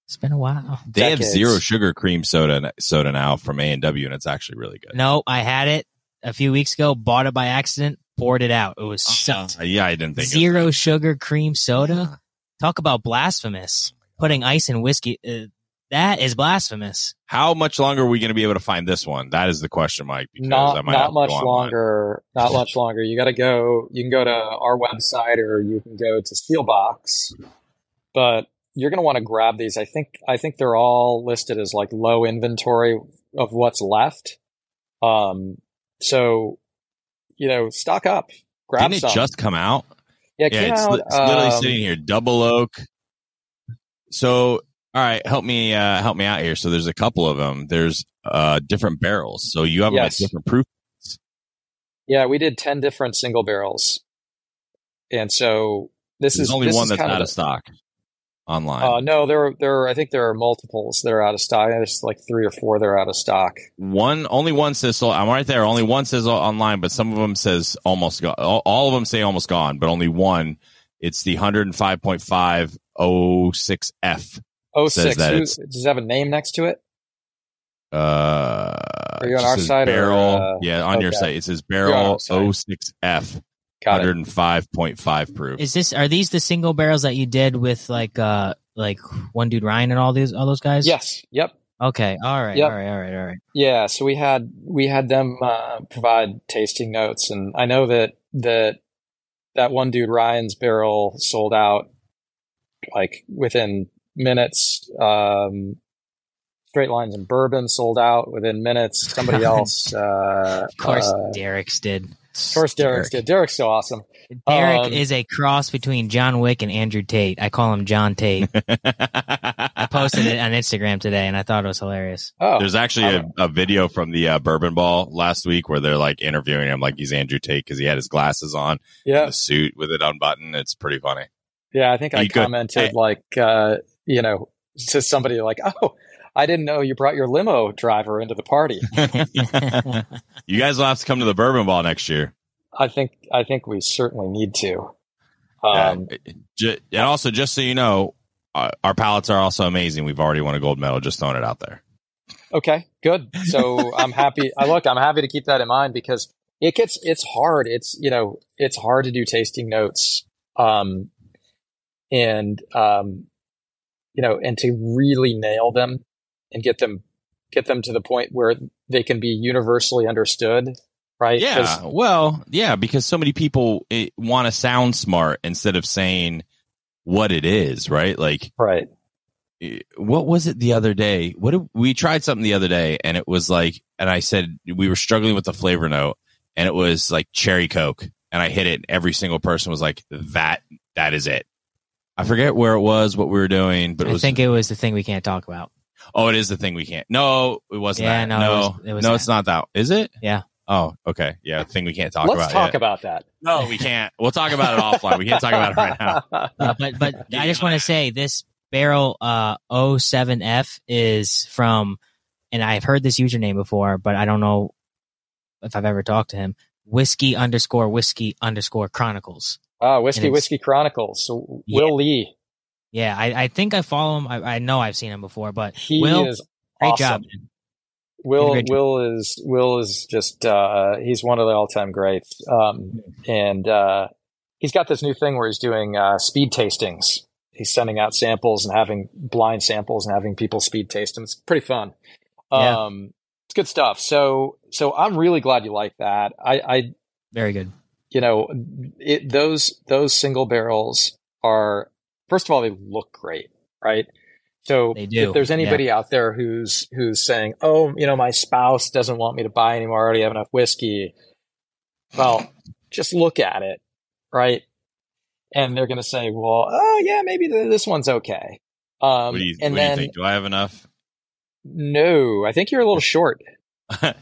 B: It's been a while.
C: They have zero sugar cream soda soda now from A and W, and it's actually really good.
B: No, I had it a few weeks ago. Bought it by accident. Poured it out. It was
C: Uh,
B: so
C: yeah, I didn't think of
B: zero sugar cream soda. Talk about blasphemous. Putting ice in whiskey. Uh, That is blasphemous.
C: How much longer are we going to be able to find this one? That is the question, Mike. Because I
D: not
C: might
D: not much longer. Not much longer. You got to go. You can go to our website or you can go to Seelbach's, but you're going to want to grab these. I think I think they're all listed as like low inventory of what's left. Um, so you know, stock up. Grab
C: Didn't
D: some.
C: it just come out?
D: yeah, it
C: Yeah, it's,
D: out,
C: it's literally
D: um,
C: sitting here. Double oak. So, all right, help me uh, help me out here. So, there's a couple of them. There's uh, different barrels. So you have them at
D: Yes.
C: different proof.
D: Yeah, we did ten different single barrels, and so this
C: There's
D: is
C: only one that's out
D: of
C: of stock online.
D: Uh, no, there, there. I think there are multiples that are out of stock. There's like three or four that are out of stock.
C: one, only one says. I'm right there. Only one says online, but some of them says almost gone. All, all of them say almost gone, but only one. It's the 105.5 06F.
D: Oh six.
C: It's-
D: does it have a name next to it?
C: Uh,
D: Are you on our
C: says
D: site or,
C: Barrel.
D: uh,
C: yeah, on your
D: okay.
C: site. It says barrel
D: our
C: 06F.
D: Got it.
C: 105.5 proof.
B: Is this are these the single barrels that you did with like uh like one dude Ryan and all these all those guys?
D: Yes. Yep.
B: Okay. All right.
D: Yep.
B: All right. All right. All right.
D: Yeah. So we had we had them uh, provide tasting notes, and I know that that that one dude Ryan's barrel sold out like within minutes. Um, Straight lines and bourbon sold out within minutes. Somebody *laughs* else, uh,
B: Of course,
D: uh,
B: Derek's did.
D: Of course, Derek's did. Derek's so awesome.
B: Derek
D: Um,
B: is a cross between John Wick and Andrew Tate. I call him John Tate. *laughs* I posted it on Instagram today, and I thought it was hilarious.
D: Oh,
C: There's actually a, a video from the uh, Bourbon Ball last week where they're like interviewing him like he's Andrew Tate because he had his glasses on,
D: yeah,
C: the suit with it unbuttoned. It's pretty funny.
D: yeah. I think I
C: You could-
D: commented
C: hey.
D: like, uh, you know, to somebody like, *laughs* "Oh, I didn't know you brought your limo driver into the party." *laughs* *laughs*
C: You guys will have to come to the Bourbon Ball next year.
D: I think I think we certainly need to. Um,
C: Ju- and also, just so you know, our palates are also amazing. We've already won a gold medal. Just throwing it out there.
D: Okay, good. So *laughs* I'm happy. I look, I'm happy to keep that in mind because it gets it's hard. It's you know it's hard to do tasting notes, um, and um, you know, and to really nail them and get them get them to the point where they can be universally understood. Right?
C: yeah Well, yeah, because so many people eh, want to sound smart instead of saying what it is, right? Like,
D: Right.
C: eh, what was it the other day? What did, we tried something the other day, and it was like, and I said we were struggling with the flavor note, and it was like cherry coke, and I hit it. And every single person was like, "That, that is it." I forget where it was, what we were doing, but it
B: I
C: was.
B: think it was the thing we can't talk about.
C: Oh, it is the thing we can't. No, it wasn't.
B: Yeah,
C: that.
B: no, it
C: no,
B: was- it was
C: no,
B: that.
C: it's not that. Is it?
B: Yeah.
C: Oh, okay. Yeah, thing we can't talk
D: Let's
C: about.
D: talk
C: yet.
D: about that.
C: No, we can't. We'll talk about it offline. We can't talk about it right now. *laughs*
B: Uh, but but I just want to say this barrel uh 07F is from, and I've heard this username before, but I don't know if I've ever talked to him. Whiskey underscore whiskey underscore chronicles.
D: Ah, Whiskey Whiskey Chronicles. So
B: Yeah.
D: Will Lee.
B: Yeah, I, I think I follow him. I, I know I've seen him before, but
D: He
B: Will,
D: is
B: great
D: awesome.
B: job. man.
D: Will
B: Great job.
D: Will is Will is just uh, he's one of the all time greats, um, and uh, he's got this new thing where he's doing uh, speed tastings. He's sending out samples and having blind samples and having people speed taste them. It's pretty fun.
B: Yeah.
D: Um, it's good stuff. So so I'm really glad you like that. I, I
B: Very good.
D: you know it, those those single barrels are first of all they look great, right? So
B: They do,
D: if there's anybody out there who's who's saying, "Oh, you know, my spouse doesn't want me to buy anymore. I already have enough whiskey," well, just look at it, right? And they're going to say, "Well, oh yeah, maybe th- this one's okay." Um,
C: What do you,
D: and
C: what do you
D: then
C: think? Do I have enough?
D: no, I think you're a little *laughs* short.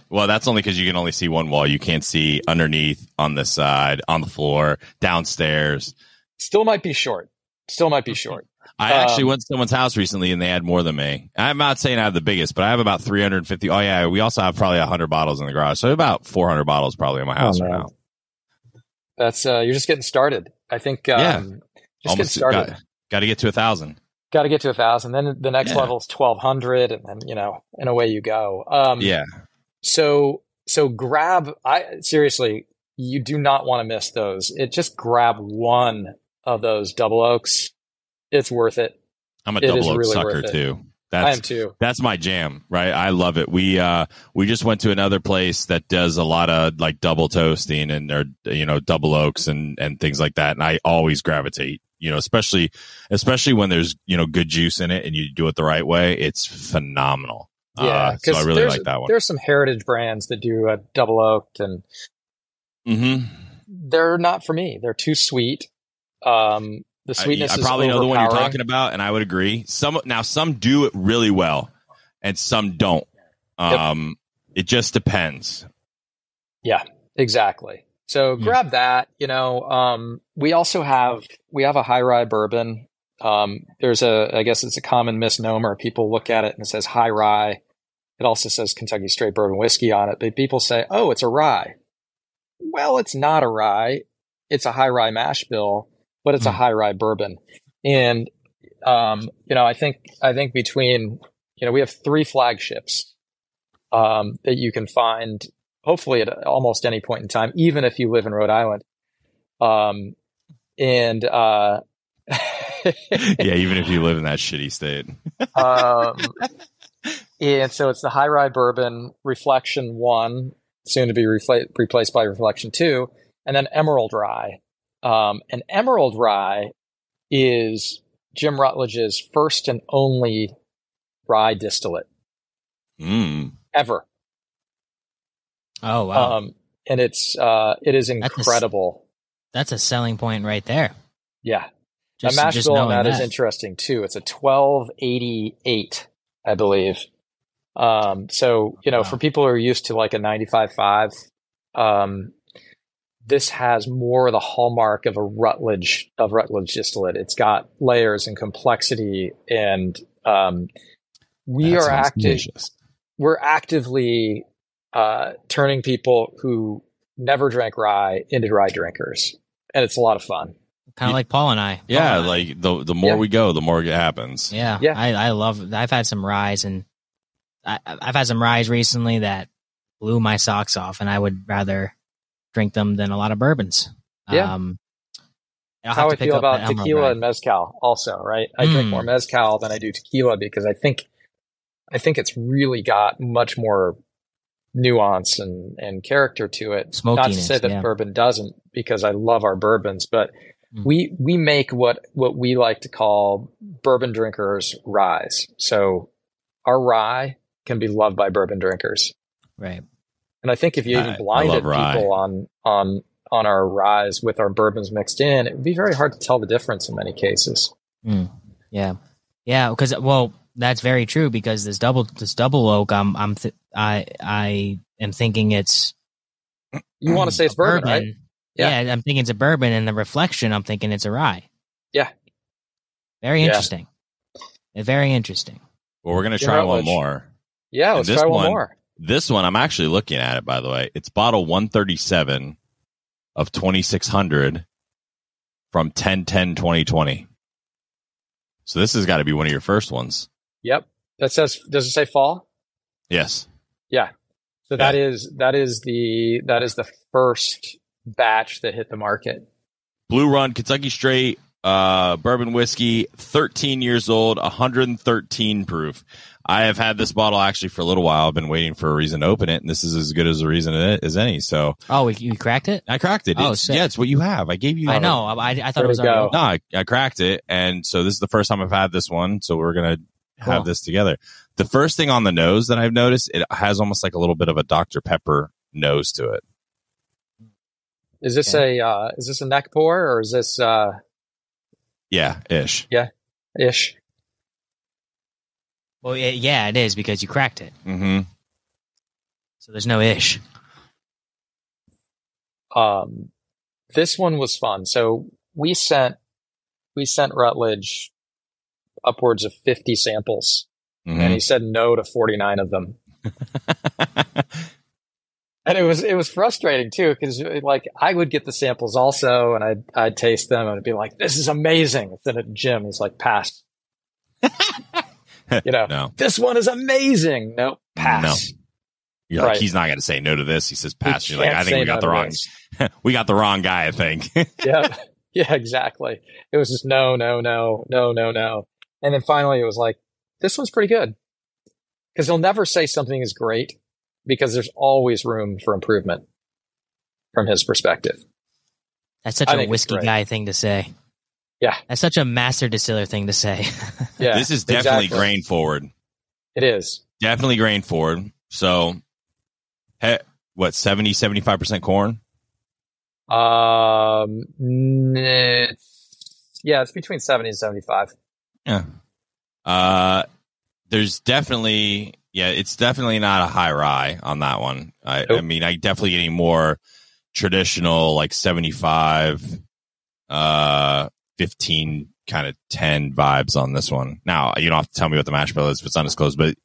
C: well, that's only because you can only see one wall. You can't see underneath, on the side, on the floor, downstairs.
D: Still might be short. Still might be short.
C: I actually
D: Um,
C: went to someone's house recently and they had more than me. I'm not saying I have the biggest, but I have about 350. Oh, yeah. We also have probably 100 bottles in the garage. So about 400 bottles probably in my house right now.
D: That's uh, you're just getting started. I think. Um,
C: Yeah.
D: Just get started.
C: Got, got to get to a thousand.
D: got to get to a thousand. Then the next
C: Yeah.
D: level is twelve hundred, and then you know, and away you go. Um,
C: Yeah.
D: So so grab. I seriously, you do not want to miss those. It just grab one of those double oaks. It's worth it.
C: I'm a
D: It
C: double oak
D: really
C: sucker too. That's
D: I am too.
C: that's my jam, right? I love it. We uh we just went to another place that does a lot of like double toasting and or you know double oaks and and things like that, and I always gravitate. You know, especially especially when there's you know good juice in it and you do it the right way, it's phenomenal.
D: Yeah,
C: uh, so I really like that one.
D: There's some heritage brands that do a double oaked, and
C: Mm-hmm.
D: they're not for me. They're too sweet. Um, the sweetness.
C: I, I
D: is
C: probably know the one you're talking about, and I would agree. Some now some do it really well, and some don't. Um, it just depends.
D: Yeah, exactly. So grab that. You know, um, we also have we have a high rye bourbon. Um, there's a I guess it's a common misnomer. People look at it and it says high rye. It also says Kentucky Straight Bourbon Whiskey on it, but people say, "Oh, it's a rye." Well, it's not a rye. It's a high rye mash bill, but it's a
B: Hmm.
D: high rye bourbon. And um, you know, I think I think between you know we have three flagships um, that you can find hopefully at almost any point in time, even if you live in Rhode Island. Um, and uh, *laughs*
C: yeah, even if you live in that shitty state. *laughs*
D: um, *laughs* and so it's the High Rye Bourbon Reflection One, soon to be refla- replaced by Reflection Two, and then Emerald Rye. Um, and Emerald Rye is Jim Rutledge's first and only rye distillate
C: Mm.
D: ever.
B: Oh wow,
D: Um, and it's uh, it is
B: That's a s-
D: incredible.
B: that's a selling point right there.
D: Yeah,
B: Just,
D: a mash bill on
B: knowing
D: that is interesting too. It's a twelve eighty eight, I believe. Um, so you know,
B: Wow.
D: for people who are used to like a ninety five five, um, this has more of the hallmark of a Rutledge of Rutledge distillate. It's got layers and complexity, and um, we
C: That
D: are
C: sounds
D: active. We're actively uh, turning people who never drank rye into rye drinkers, and it's a lot of fun.
B: kind of like Paul and I.
C: Yeah,
B: and I.
C: like the the more
D: Yeah.
C: we go, the more it happens.
B: yeah,
D: Yeah.
B: I, I love. I've had some ryes, and I, I've had some ryes recently that blew my socks off, and I would rather drink them than a lot of bourbons.
D: Yeah.
B: Um, I'll have
D: how
B: to
D: I
B: pick
D: feel
B: up
D: about tequila
B: Rye.
D: and mezcal also, right? I drink
B: Mm.
D: more mezcal than I do tequila because I think I think it's really got much more nuance and, and character to it. Not to say that
B: yeah.
D: bourbon doesn't, because I love our bourbons, but
B: Mm.
D: we we make what what we like to call bourbon drinkers ryes. So our rye can be loved by bourbon drinkers.
B: Right.
D: And I think if you even blinded people on on on our ryes with our bourbons mixed in, it would be very hard to tell the difference in many cases.
B: Mm. Yeah. Yeah. Because well, that's very true. Because this double this double oak, I'm I'm th- I I am thinking it's
D: You want to say it's bourbon, right?
B: Yeah.
D: Yeah.
B: I'm thinking it's a bourbon, and the reflection, I'm thinking it's a rye.
D: Yeah.
B: Very interesting. Uh, Very interesting.
C: Well, we're gonna try one
D: Rutledge.
C: more.
D: Yeah,
C: And
D: let's
C: this
D: try one
C: one-
D: more.
C: This one, I'm actually looking at it. By the way, it's bottle 137 of 2600 from 1010 2020. So this has got to be one of your first ones.
D: Yep. That says does it say fall?
C: Yes. Yeah.
D: So that is that is the that is the first batch that hit the market.
C: Blue Run Kentucky Straight uh, bourbon whiskey, 13 years old, 113 proof. I have had this bottle actually for a little while. I've been waiting for a reason to open it, and this is as good as a reason as any. So
B: Oh, we, you cracked it?
C: I cracked it.
B: Oh,
C: It's-
B: sick.
C: yeah, it's what you have. I gave you.
B: I know. I, I thought it was
D: we
B: already.
C: No, I, I cracked it, and so this is the first time I've had this one. So we're gonna have
B: Cool.
C: this together. The first thing on the nose that I've noticed, it has almost like a little bit of a Dr Pepper nose to it.
D: Is this a uh, is this a neck pour or is this uh,
C: Yeah, ish.
D: Yeah, ish?
B: Well, yeah, yeah, it is because you cracked it.
C: hmm
B: So there's no ish.
D: Um, this one was fun. So we sent we sent Rutledge upwards of fifty samples,
C: hmm
D: and he said no to forty nine of them. *laughs* And it was it was frustrating too because like I would get the samples also, and I'd I'd taste them and it'd be like, "This is amazing." Then at Jim, he's like, "Pass." *laughs* you know,
C: no,
D: this one is amazing. No, pass. No.
C: You're like he's not going to say no to this. He says
D: He
C: pass. You're like, I think we got
D: no
C: the wrong. *laughs* we got the wrong guy. I think. *laughs*
D: yeah, yeah, exactly. It was just no, no, no, no, no, no, and then finally it was like, this one's pretty good because he'll never say something is great because there's always room for improvement from his perspective.
B: That's such
D: I
B: a whiskey guy thing to say.
D: Yeah.
B: That's such a master distiller thing to say. *laughs*
D: Yeah,
C: this is definitely
D: exactly.
C: grain forward.
D: It is.
C: Definitely grain forward. So, he, what 70, 75 percent corn?
D: Um, it's- yeah, it's between seventy and seventy-five.
C: Yeah. Uh, there's definitely yeah, it's definitely not a high rye on that one. I, I mean, I definitely getting more traditional like 75, uh, 15 kind of 10 vibes on this one. Now, you don't have to tell me what the mash bill is if it's undisclosed, but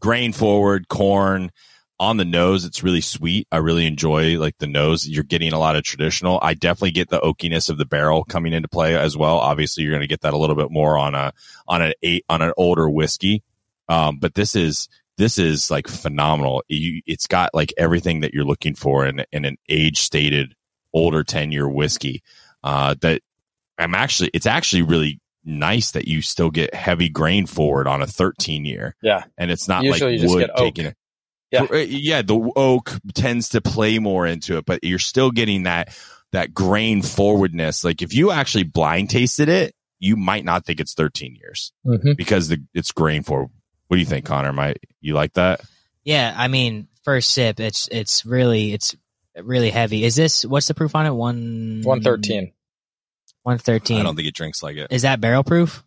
C: grain forward, corn on the nose. It's really sweet. I really enjoy like the nose. You're getting a lot of traditional. I definitely get the oakiness of the barrel coming into play as well. Obviously, you're going to get that a little bit more on a on an eight on an older whiskey. Um, but this is this is like phenomenal. You, it's got like everything that you're looking for in in an age stated older ten year whiskey. Uh, that I'm actually it's actually really nice that you still get heavy grain forward on a 13 year
D: Yeah,
C: and it's not
D: Usually you
C: like
D: just
C: wood
D: get oak.
C: taking it.
D: Yeah.
C: Uh, yeah. The oak tends to play more into it, but you're still getting that that grain forwardness. Like if you actually blind tasted it, you might not think it's 13 years
D: mm-hmm.
C: because the it's grain forward. What do you think, Connor? Might you like that?
B: yeah, I mean, first sip, it's it's really it's really heavy. Is this what's the proof on it? One
D: one thirteen.
B: One
C: I don't think it drinks like it.
B: Is that barrel proof,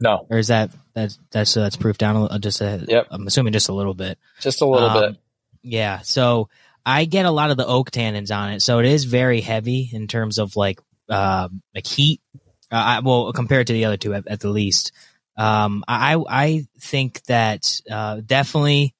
D: No,
B: or is that that's that's so that's proof down a, little- just a?
D: Yep.
B: I'm assuming just a little bit.
D: just a little
B: Um,
D: bit.
B: Yeah. So I get a lot of the oak tannins on it. So it is very heavy in terms of like um like heat. Uh, I, well, compared to the other two at, at the least. Um, I I think that uh, definitely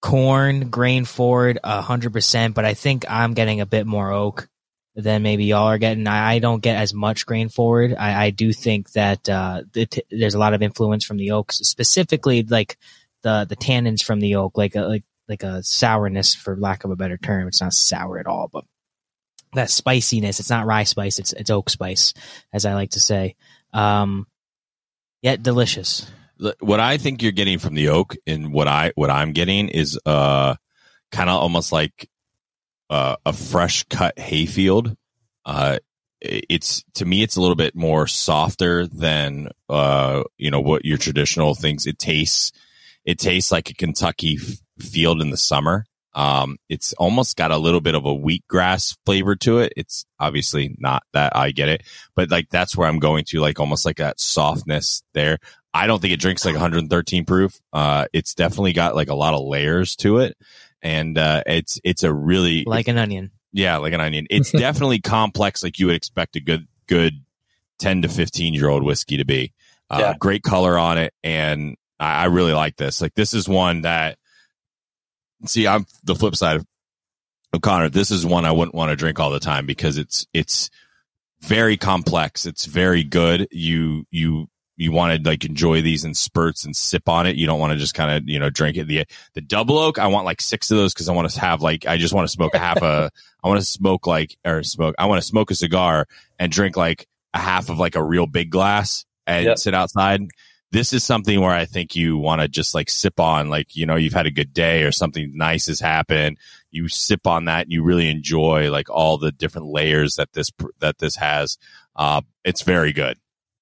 B: corn grain forward hundred percent, but I think I'm getting a bit more oak than maybe y'all are getting. I, I don't get as much grain forward. I, I do think that uh, the there's a lot of influence from the oaks, specifically like the the tannins from the oak, like a, like like a sourness for lack of a better term. It's not sour at all, but that spiciness. It's not rye spice. It's it's oak spice, as I like to say. Um, yet delicious.
C: What I think you're getting from the oak and what I what I'm getting is uh kind of almost like uh, a fresh cut hayfield. Uh, it's to me, it's a little bit more softer than uh, you know what your traditional things. It tastes, it tastes like a Kentucky f- field in the summer. Um, it's almost got a little bit of a wheatgrass flavor to it. It's obviously not that I get it, but like that's where I'm going to, like almost like that softness there. I don't think it drinks like 113 proof. Uh, it's definitely got like a lot of layers to it, and uh, it's it's a really
B: Like an onion.
C: yeah, like an onion. It's *laughs* definitely complex, like you would expect a good, good ten to fifteen year old whiskey to be. Uh,
D: Yeah.
C: Great color on it, and I, I really like this. Like this is one that. See, I'm the flip side of O'Connor. This is one I wouldn't want to drink all the time because it's it's very complex. It's very good. You you you want to like enjoy these in spurts and sip on it. You don't want to just kind of you know drink it. The the double oak, I want like six of those because I want to have like I just want to smoke a half a. *laughs* I want to smoke like or smoke. I want to smoke a cigar and drink like a half of like a real big glass and
D: Yep.
C: sit outside. This is something where I think you want to just like sip on, like, you know, you've had a good day or something nice has happened. You sip on that and you really enjoy like all the different layers that this, that this has. Uh, it's very good.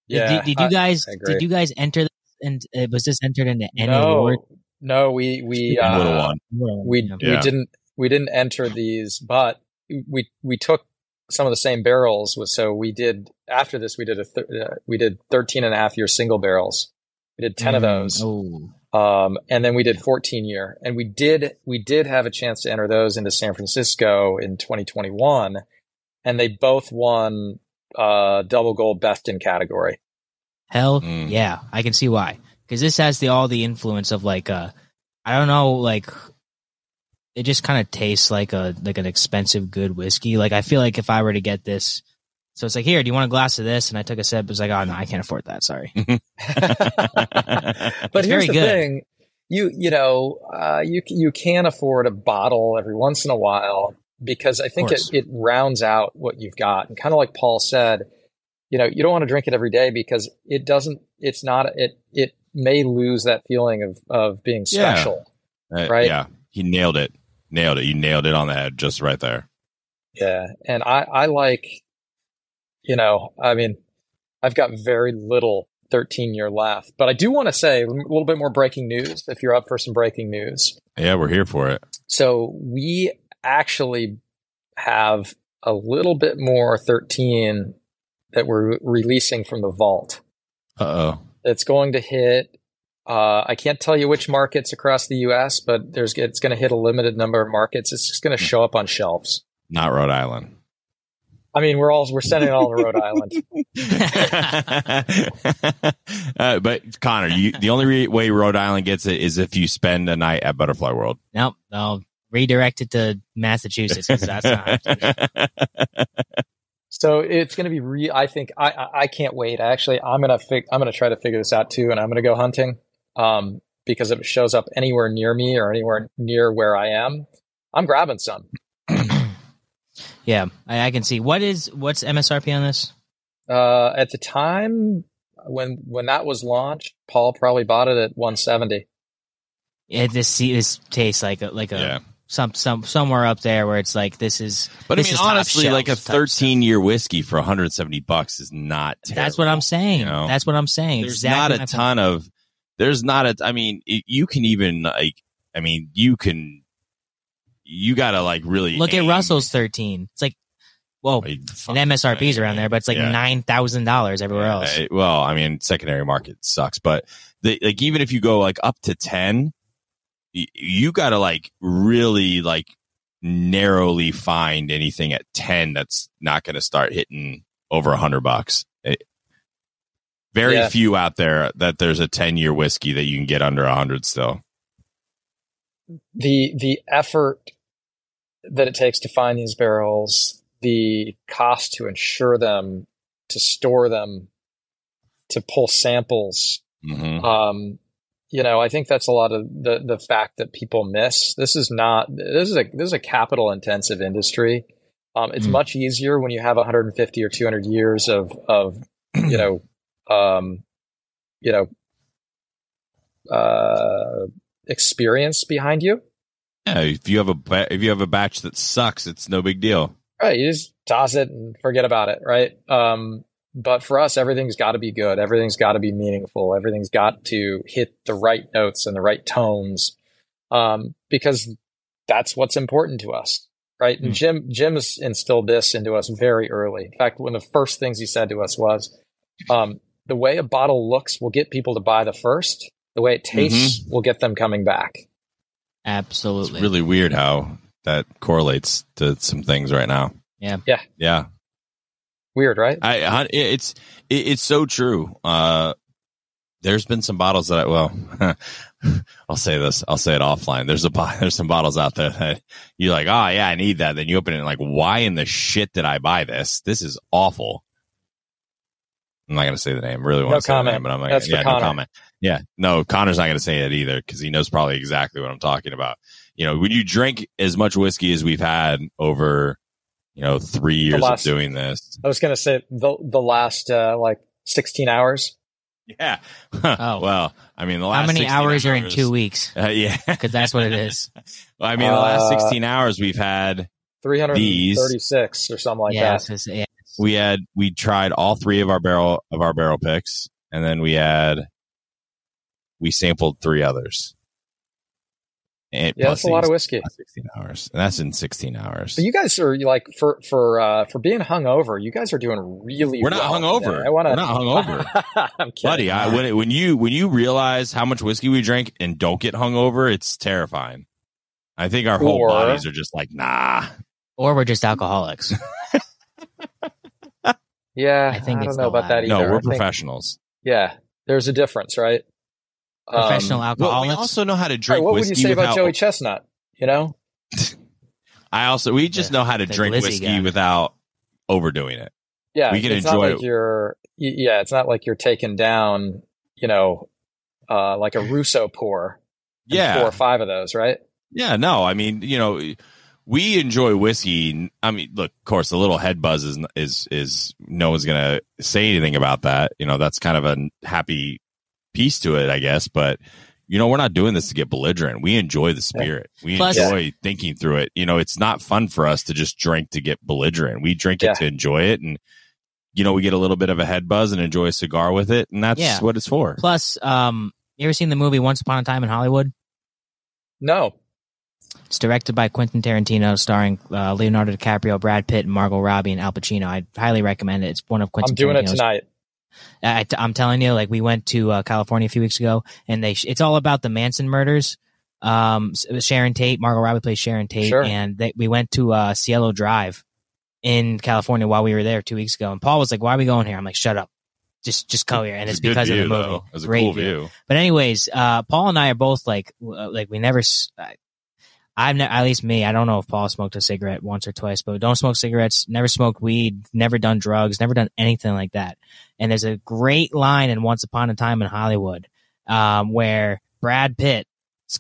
D: Yeah,
B: did, did you guys did you guys enter this and uh, was this entered into any
D: no,
B: award?
D: no, we we uh, we
B: Yeah.
D: we didn't we didn't enter these, but we we took some of the same barrels. with- So we did after this we did a th- uh, we did 13 and a half year single barrels. We did 10 of
B: Mm,
D: those.
B: Oh,
D: Um, and then we did 14 year, and we did we did have a chance to enter those into San Francisco in 2021, and they both won uh, double gold best in category.
B: hell
C: Mm.
B: yeah! I can see why because this has the all the influence of like uh I don't know like it just kind of tastes like a like an expensive good whiskey. Like I feel like if I were to get this, so it's like here, do you want a glass of this? And I took a sip. It was like, oh no, I can't afford that. Sorry. *laughs*
D: but
B: It's
D: here's the
B: good.
D: thing you you know uh, you you can afford a bottle every once in a while because I think it, it rounds out what you've got and kind of like Paul said you know, you don't want to drink it every day because it doesn't. It's not. It it may lose that feeling of of being
C: Yeah.
D: special.
C: Uh,
D: Right.
C: Yeah, he nailed it. Nailed it. You nailed it on the head, just right there.
D: Yeah, and I I like, you know, I mean, I've got very little 13 year left, but I do want to say a little bit more breaking news. If you're up for some breaking news,
C: Yeah, we're here for it.
D: so we actually have a little bit more 13 that we're releasing from the vault.
C: Uh oh.
D: It's going to hit. Uh, I can't tell you which markets across the U.S., but there's it's going to hit a limited number of markets. It's just going to show up on shelves.
C: Not Rhode Island.
D: I mean, we're all we're sending it all to Rhode Island. *laughs* *laughs*
C: uh, but Connor, you, the only re- way Rhode Island gets it is if you spend a night at Butterfly World.
B: nope. I'll redirect it to Massachusetts because that's not. *laughs*
D: So it's going to be re. I think I I, I can't wait. Actually, I'm gonna fig- I'm gonna try to figure this out too, and I'm gonna go hunting. Um, because if it shows up anywhere near me or anywhere near where I am, I'm grabbing some.
B: Yeah, I, I can see. What is what's MSRP on this?
D: Uh, at the time when when that was launched, Paul probably bought it at 170.
B: It, this this tastes like a like a
C: yeah.
B: some some somewhere up there where it's like this is.
C: But I mean,
B: is top
C: honestly, like a
B: shelf type stuff.
C: 13 year whiskey for 170 bucks is not terrible.
B: That's what I'm saying.
C: you know?
B: That's what I'm saying.
C: There's
B: exactly
C: not
B: my
C: a
B: point.
C: ton of, there's not a, I mean, it, you can even like, I mean, you can, you gotta like really
B: Look at Russell's 13. It's like, well,
C: Like,
B: and
C: fuck,
B: MSRP's around there, but it's like
C: Yeah.
B: nine thousand dollars everywhere
C: Yeah,
B: else.
C: well, I mean, secondary market sucks, but the, like even if you go like up to ten, y- you got to like really like narrowly find anything at ten that's not going to start hitting over a hundred bucks. It- very
D: Yeah.
C: few out there that there's a ten year whiskey that you can get under a hundred still.
D: the the effort that it takes to find these barrels, the cost to insure them, to store them, to pull samples.
C: hmm
D: Um, you know, I think that's a lot of the the fact that people miss. This is not this is a this is a capital intensive industry. Um, it's
B: Mm.
D: much easier when you have 150 or 200 years of of you know *clears throat* um, you know uh, experience behind you.
C: Yeah, if you have a ba- if you have a batch that sucks, it's no big deal.
D: Right. You just toss it and forget about it. Right. Um, but for us, everything's got to be good. Everything's got to be meaningful. Everything's got to hit the right notes and the right tones, um, because that's what's important to us. Right. And
C: Hmm.
D: Jim, Jim's instilled this into us very early. In fact, one of the first things he said to us was, um, the way a bottle looks will get people to buy the first. The way it tastes will get them coming back.
C: It's
B: Absolutely.
C: really weird how that correlates to some things right now.
B: Yeah.
D: Yeah.
C: Yeah.
D: Weird, right?
C: I, I it's it, it's so true. Uh, there's been some bottles that I, well, *laughs* I'll say this. I'll say it offline. There's a bo- *laughs* there's some bottles out there that you're like, oh yeah, I need that. Then you open it and like, why in the shit did I buy this? This is awful. I'm not gonna say the name. Really want
D: No
C: to say the
D: comment.
C: name, but I'm like,
D: That's for
C: yeah, no comment. Yeah, no, Connor's not gonna say that either because he knows probably exactly what I'm talking about. You know, when you drink as much whiskey as we've had over, you know, three years
D: last-
C: of doing this,
D: I was going to say the, the last, uh, like 16 hours.
C: Yeah. *laughs*
B: Oh.
C: well, I mean, the last
B: How many
C: 16
B: hours are in two weeks?
C: Uh, yeah, *laughs*
B: Because that's what it is.
C: well, I mean, the last
D: Uh,
C: sixteen hours we've had
D: 336 or something like
B: yeah,
D: that.
B: it's yeah.
C: we had we tried all three of our barrel of our barrel picks, and then we had we sampled three others. And
D: Yeah, that's a lot of whiskey.
C: Sixteen hours, and that's in sixteen hours.
D: But you guys are like for for uh, for being hungover. You guys are doing really.
C: We're not
D: well
C: hungover.
D: today. I want
C: We're not hungover. *laughs*
D: I'm kidding.
C: Buddy, I, when when you when you realize how much whiskey we drink and don't get hungover, it's terrifying. I think our whole
D: Or-
C: bodies are just like, nah.
B: Or we're just alcoholics. *laughs*
D: yeah,
B: I think
D: I don't
B: it's
D: know
B: the
D: about that
B: latter.
D: either.
C: No, we're
D: I think-
C: professionals.
D: Yeah, there's a difference, right?
B: Professional
D: Um,
C: Well,
B: alcoholics.
C: we also know how to
D: right,
C: drink
D: what would you
C: whiskey
D: say about
C: without.
D: Joey Chestnut? You know, *laughs*
C: I also we just
B: The-
C: know how to drink
B: Lizzie
C: whiskey
B: guy.
C: without overdoing it.
D: yeah,
C: We can
D: it's
C: enjoy
D: not
C: it.
D: like you're. Yeah, it's not like you're taking down, you know, uh, like a *laughs* Russo pour.
C: Yeah,
D: four or five of those, right?
C: yeah. No, I mean, you know, we enjoy whiskey. I mean, look, of course, the little head buzz is is is no one's gonna say anything about that. You know, that's kind of a happy piece to it, I guess. But you know, we're not doing this to get belligerent. We enjoy the spirit. We
B: Plus-
C: enjoy thinking through it. You know, it's not fun for us to just drink to get belligerent. We drink it to enjoy it, and you know, we get a little bit of a head buzz and enjoy a cigar with it, and that's
B: Yeah.
C: what it's for.
B: Plus, um, you ever seen the movie Once Upon a Time in Hollywood?
D: No.
B: It's directed by Quentin Tarantino, starring uh, Leonardo DiCaprio, Brad Pitt, and Margot Robbie and Al Pacino. I highly recommend it. It's one of Quentin.
D: I'm doing it tonight.
B: I, am telling you, like we went to uh, California a few weeks ago, and they it's all about the Manson murders. Um, Sharon Tate, Margot Robbie plays Sharon Tate,
D: Sure.
B: and they, we went to uh, Cielo Drive in California while we were there two weeks ago. And Paul was like, "Why are we going here?" I'm like, "Shut up, just just come here." And it's,
C: good
B: because
C: view,
B: of the movie.
C: though. It's a
B: Great
C: cool
B: view.
C: view.
B: But anyways, uh, Paul and I are both like, uh, like we never. I've ne- at least me. I don't know if Paul smoked a cigarette once or twice, but don't smoke cigarettes. Never smoked weed. Never done drugs. Never done anything like that. And there's a great line in Once Upon a Time in Hollywood, um, where Brad Pitt's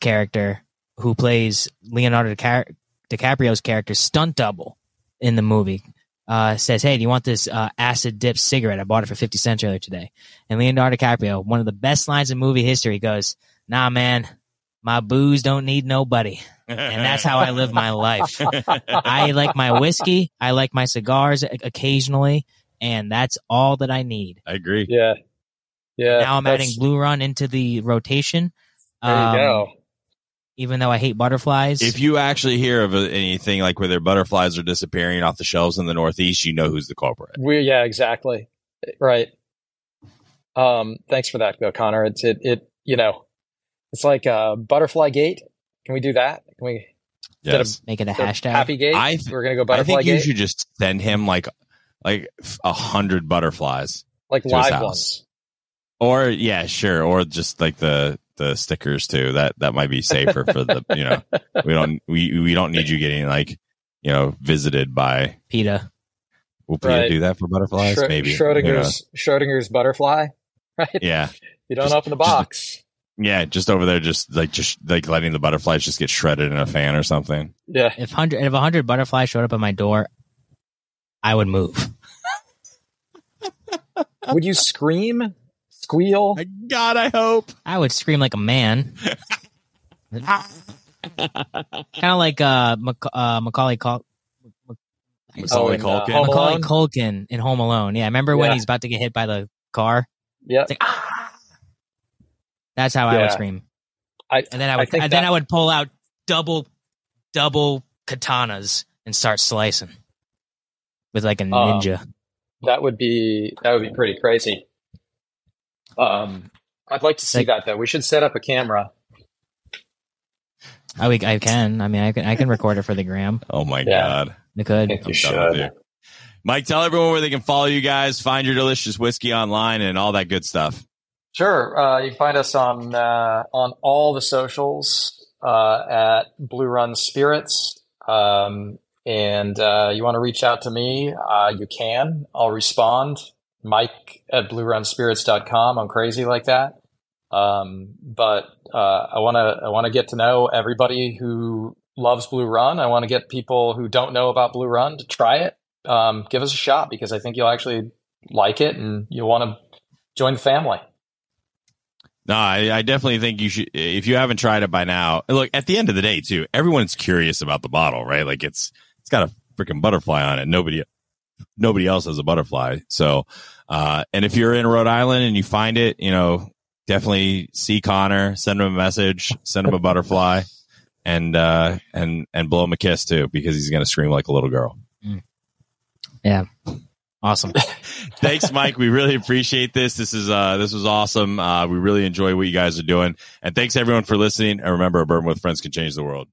B: character, who plays Leonardo DiCa- DiCaprio's character, stunt double in the movie, uh, says, "Hey, do you want this uh, acid dip cigarette? I bought it for fifty cents earlier today." And Leonardo DiCaprio, one of the best lines in movie history, goes, "Nah, man, my booze don't need nobody." And that's how I live my life. I like my whiskey, I like my cigars occasionally, and that's all that I need.
C: I agree.
D: Yeah. Yeah.
B: now I'm
D: that's-
B: adding Blue Run into the rotation.
D: There you
B: um,
D: go.
B: Even though I hate butterflies,
C: If you actually hear of anything like where their butterflies are disappearing off the shelves in the Northeast, you know who's the culprit.
D: We yeah, exactly. Right. Um, thanks for that though, Connor. It's it it you know, it's like uh butterfly gate. Can we do that? Can we Instead of-
B: make it a hashtag.
D: happy gate?
C: I th-
D: We're gonna go Butterfly gate.
C: I
D: butterfly
C: think you
D: gate.
C: should just send him like like a hundred butterflies,
D: like
C: to his
D: live
C: house.
D: ones.
C: or yeah, sure, or just like the the stickers too. That that might be safer for the you know *laughs* we don't we we don't need you getting like you know visited by.
B: PETA.
C: Will Peter
D: Right.
C: do that for butterflies?
D: Schro-
C: Maybe
D: Schrodinger's Schrodinger's butterfly. *laughs* Right?
C: Yeah,
D: You don't
C: Just-
D: open the box.
C: Yeah, just over there, just like just like letting the butterflies just get shredded in a fan or something.
D: Yeah.
B: If hundred if a hundred butterflies showed up at my door, I would move. *laughs*
D: Would you scream? Squeal?
C: God, I hope.
B: I would scream like a man. *laughs* kind of like uh, Mac- uh Macaulay Cul-
C: Macaulay
D: and, uh,
C: Culkin.
D: Home
B: Macaulay Culkin in Home Alone. Yeah, remember when
D: Yeah.
B: he's about to get hit by the car?
D: Yep.
B: It's like, ah! That's how I would scream.
D: I
B: And then I
D: I
B: would
D: think
B: and then I would pull out double double katanas and start slicing with like a
D: Um,
B: ninja.
D: that would be that would be pretty crazy. Um I'd like to see
B: Like-
D: that though. We should set up a camera.
B: I, we- I can. I mean, I can. I can record it for the gram. *laughs*
C: Oh my
D: Yeah.
C: God.
B: I could.
D: think you
C: I'm
D: should.
C: Mike, tell everyone where they can follow you guys, find your delicious whiskey online, and all that good stuff.
D: Sure. Uh, you can find us on uh, on all the socials uh, at Blue Run Spirits. Um, and uh, you want to reach out to me, uh, you can. I'll respond. Mike at bluerunspirits.com. I'm crazy like that. Um, but uh, I want to I want to get to know everybody who loves Blue Run. I want to get people who don't know about Blue Run to try it. Um, give us a shot because I think you'll actually like it and you'll want to join the family.
C: No, I, I definitely think you should. If you haven't tried it by now, look. At the end of the day, too, everyone's curious about the bottle, right? Like it's it's got a freaking butterfly on it. Nobody nobody else has a butterfly. So, uh, and if you're in Rhode Island and you find it, you know, definitely see Connor, send him a message, send him a butterfly, and uh, and and blow him a kiss too, because he's gonna scream like a little girl.
B: Awesome. *laughs*
C: Thanks, Mike. We really appreciate this. This is uh this was awesome. Uh we really enjoy what you guys are doing. And thanks everyone for listening. And remember, a bourbon with friends can change the world.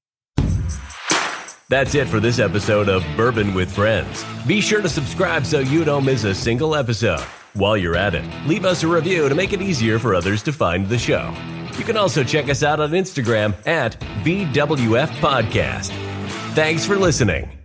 A: That's it for this episode of Bourbon with Friends. Be sure to subscribe so you don't miss a single episode. While you're at it, leave us a review to make it easier for others to find the show. You can also check us out on Instagram at BWF Podcast. Thanks for listening.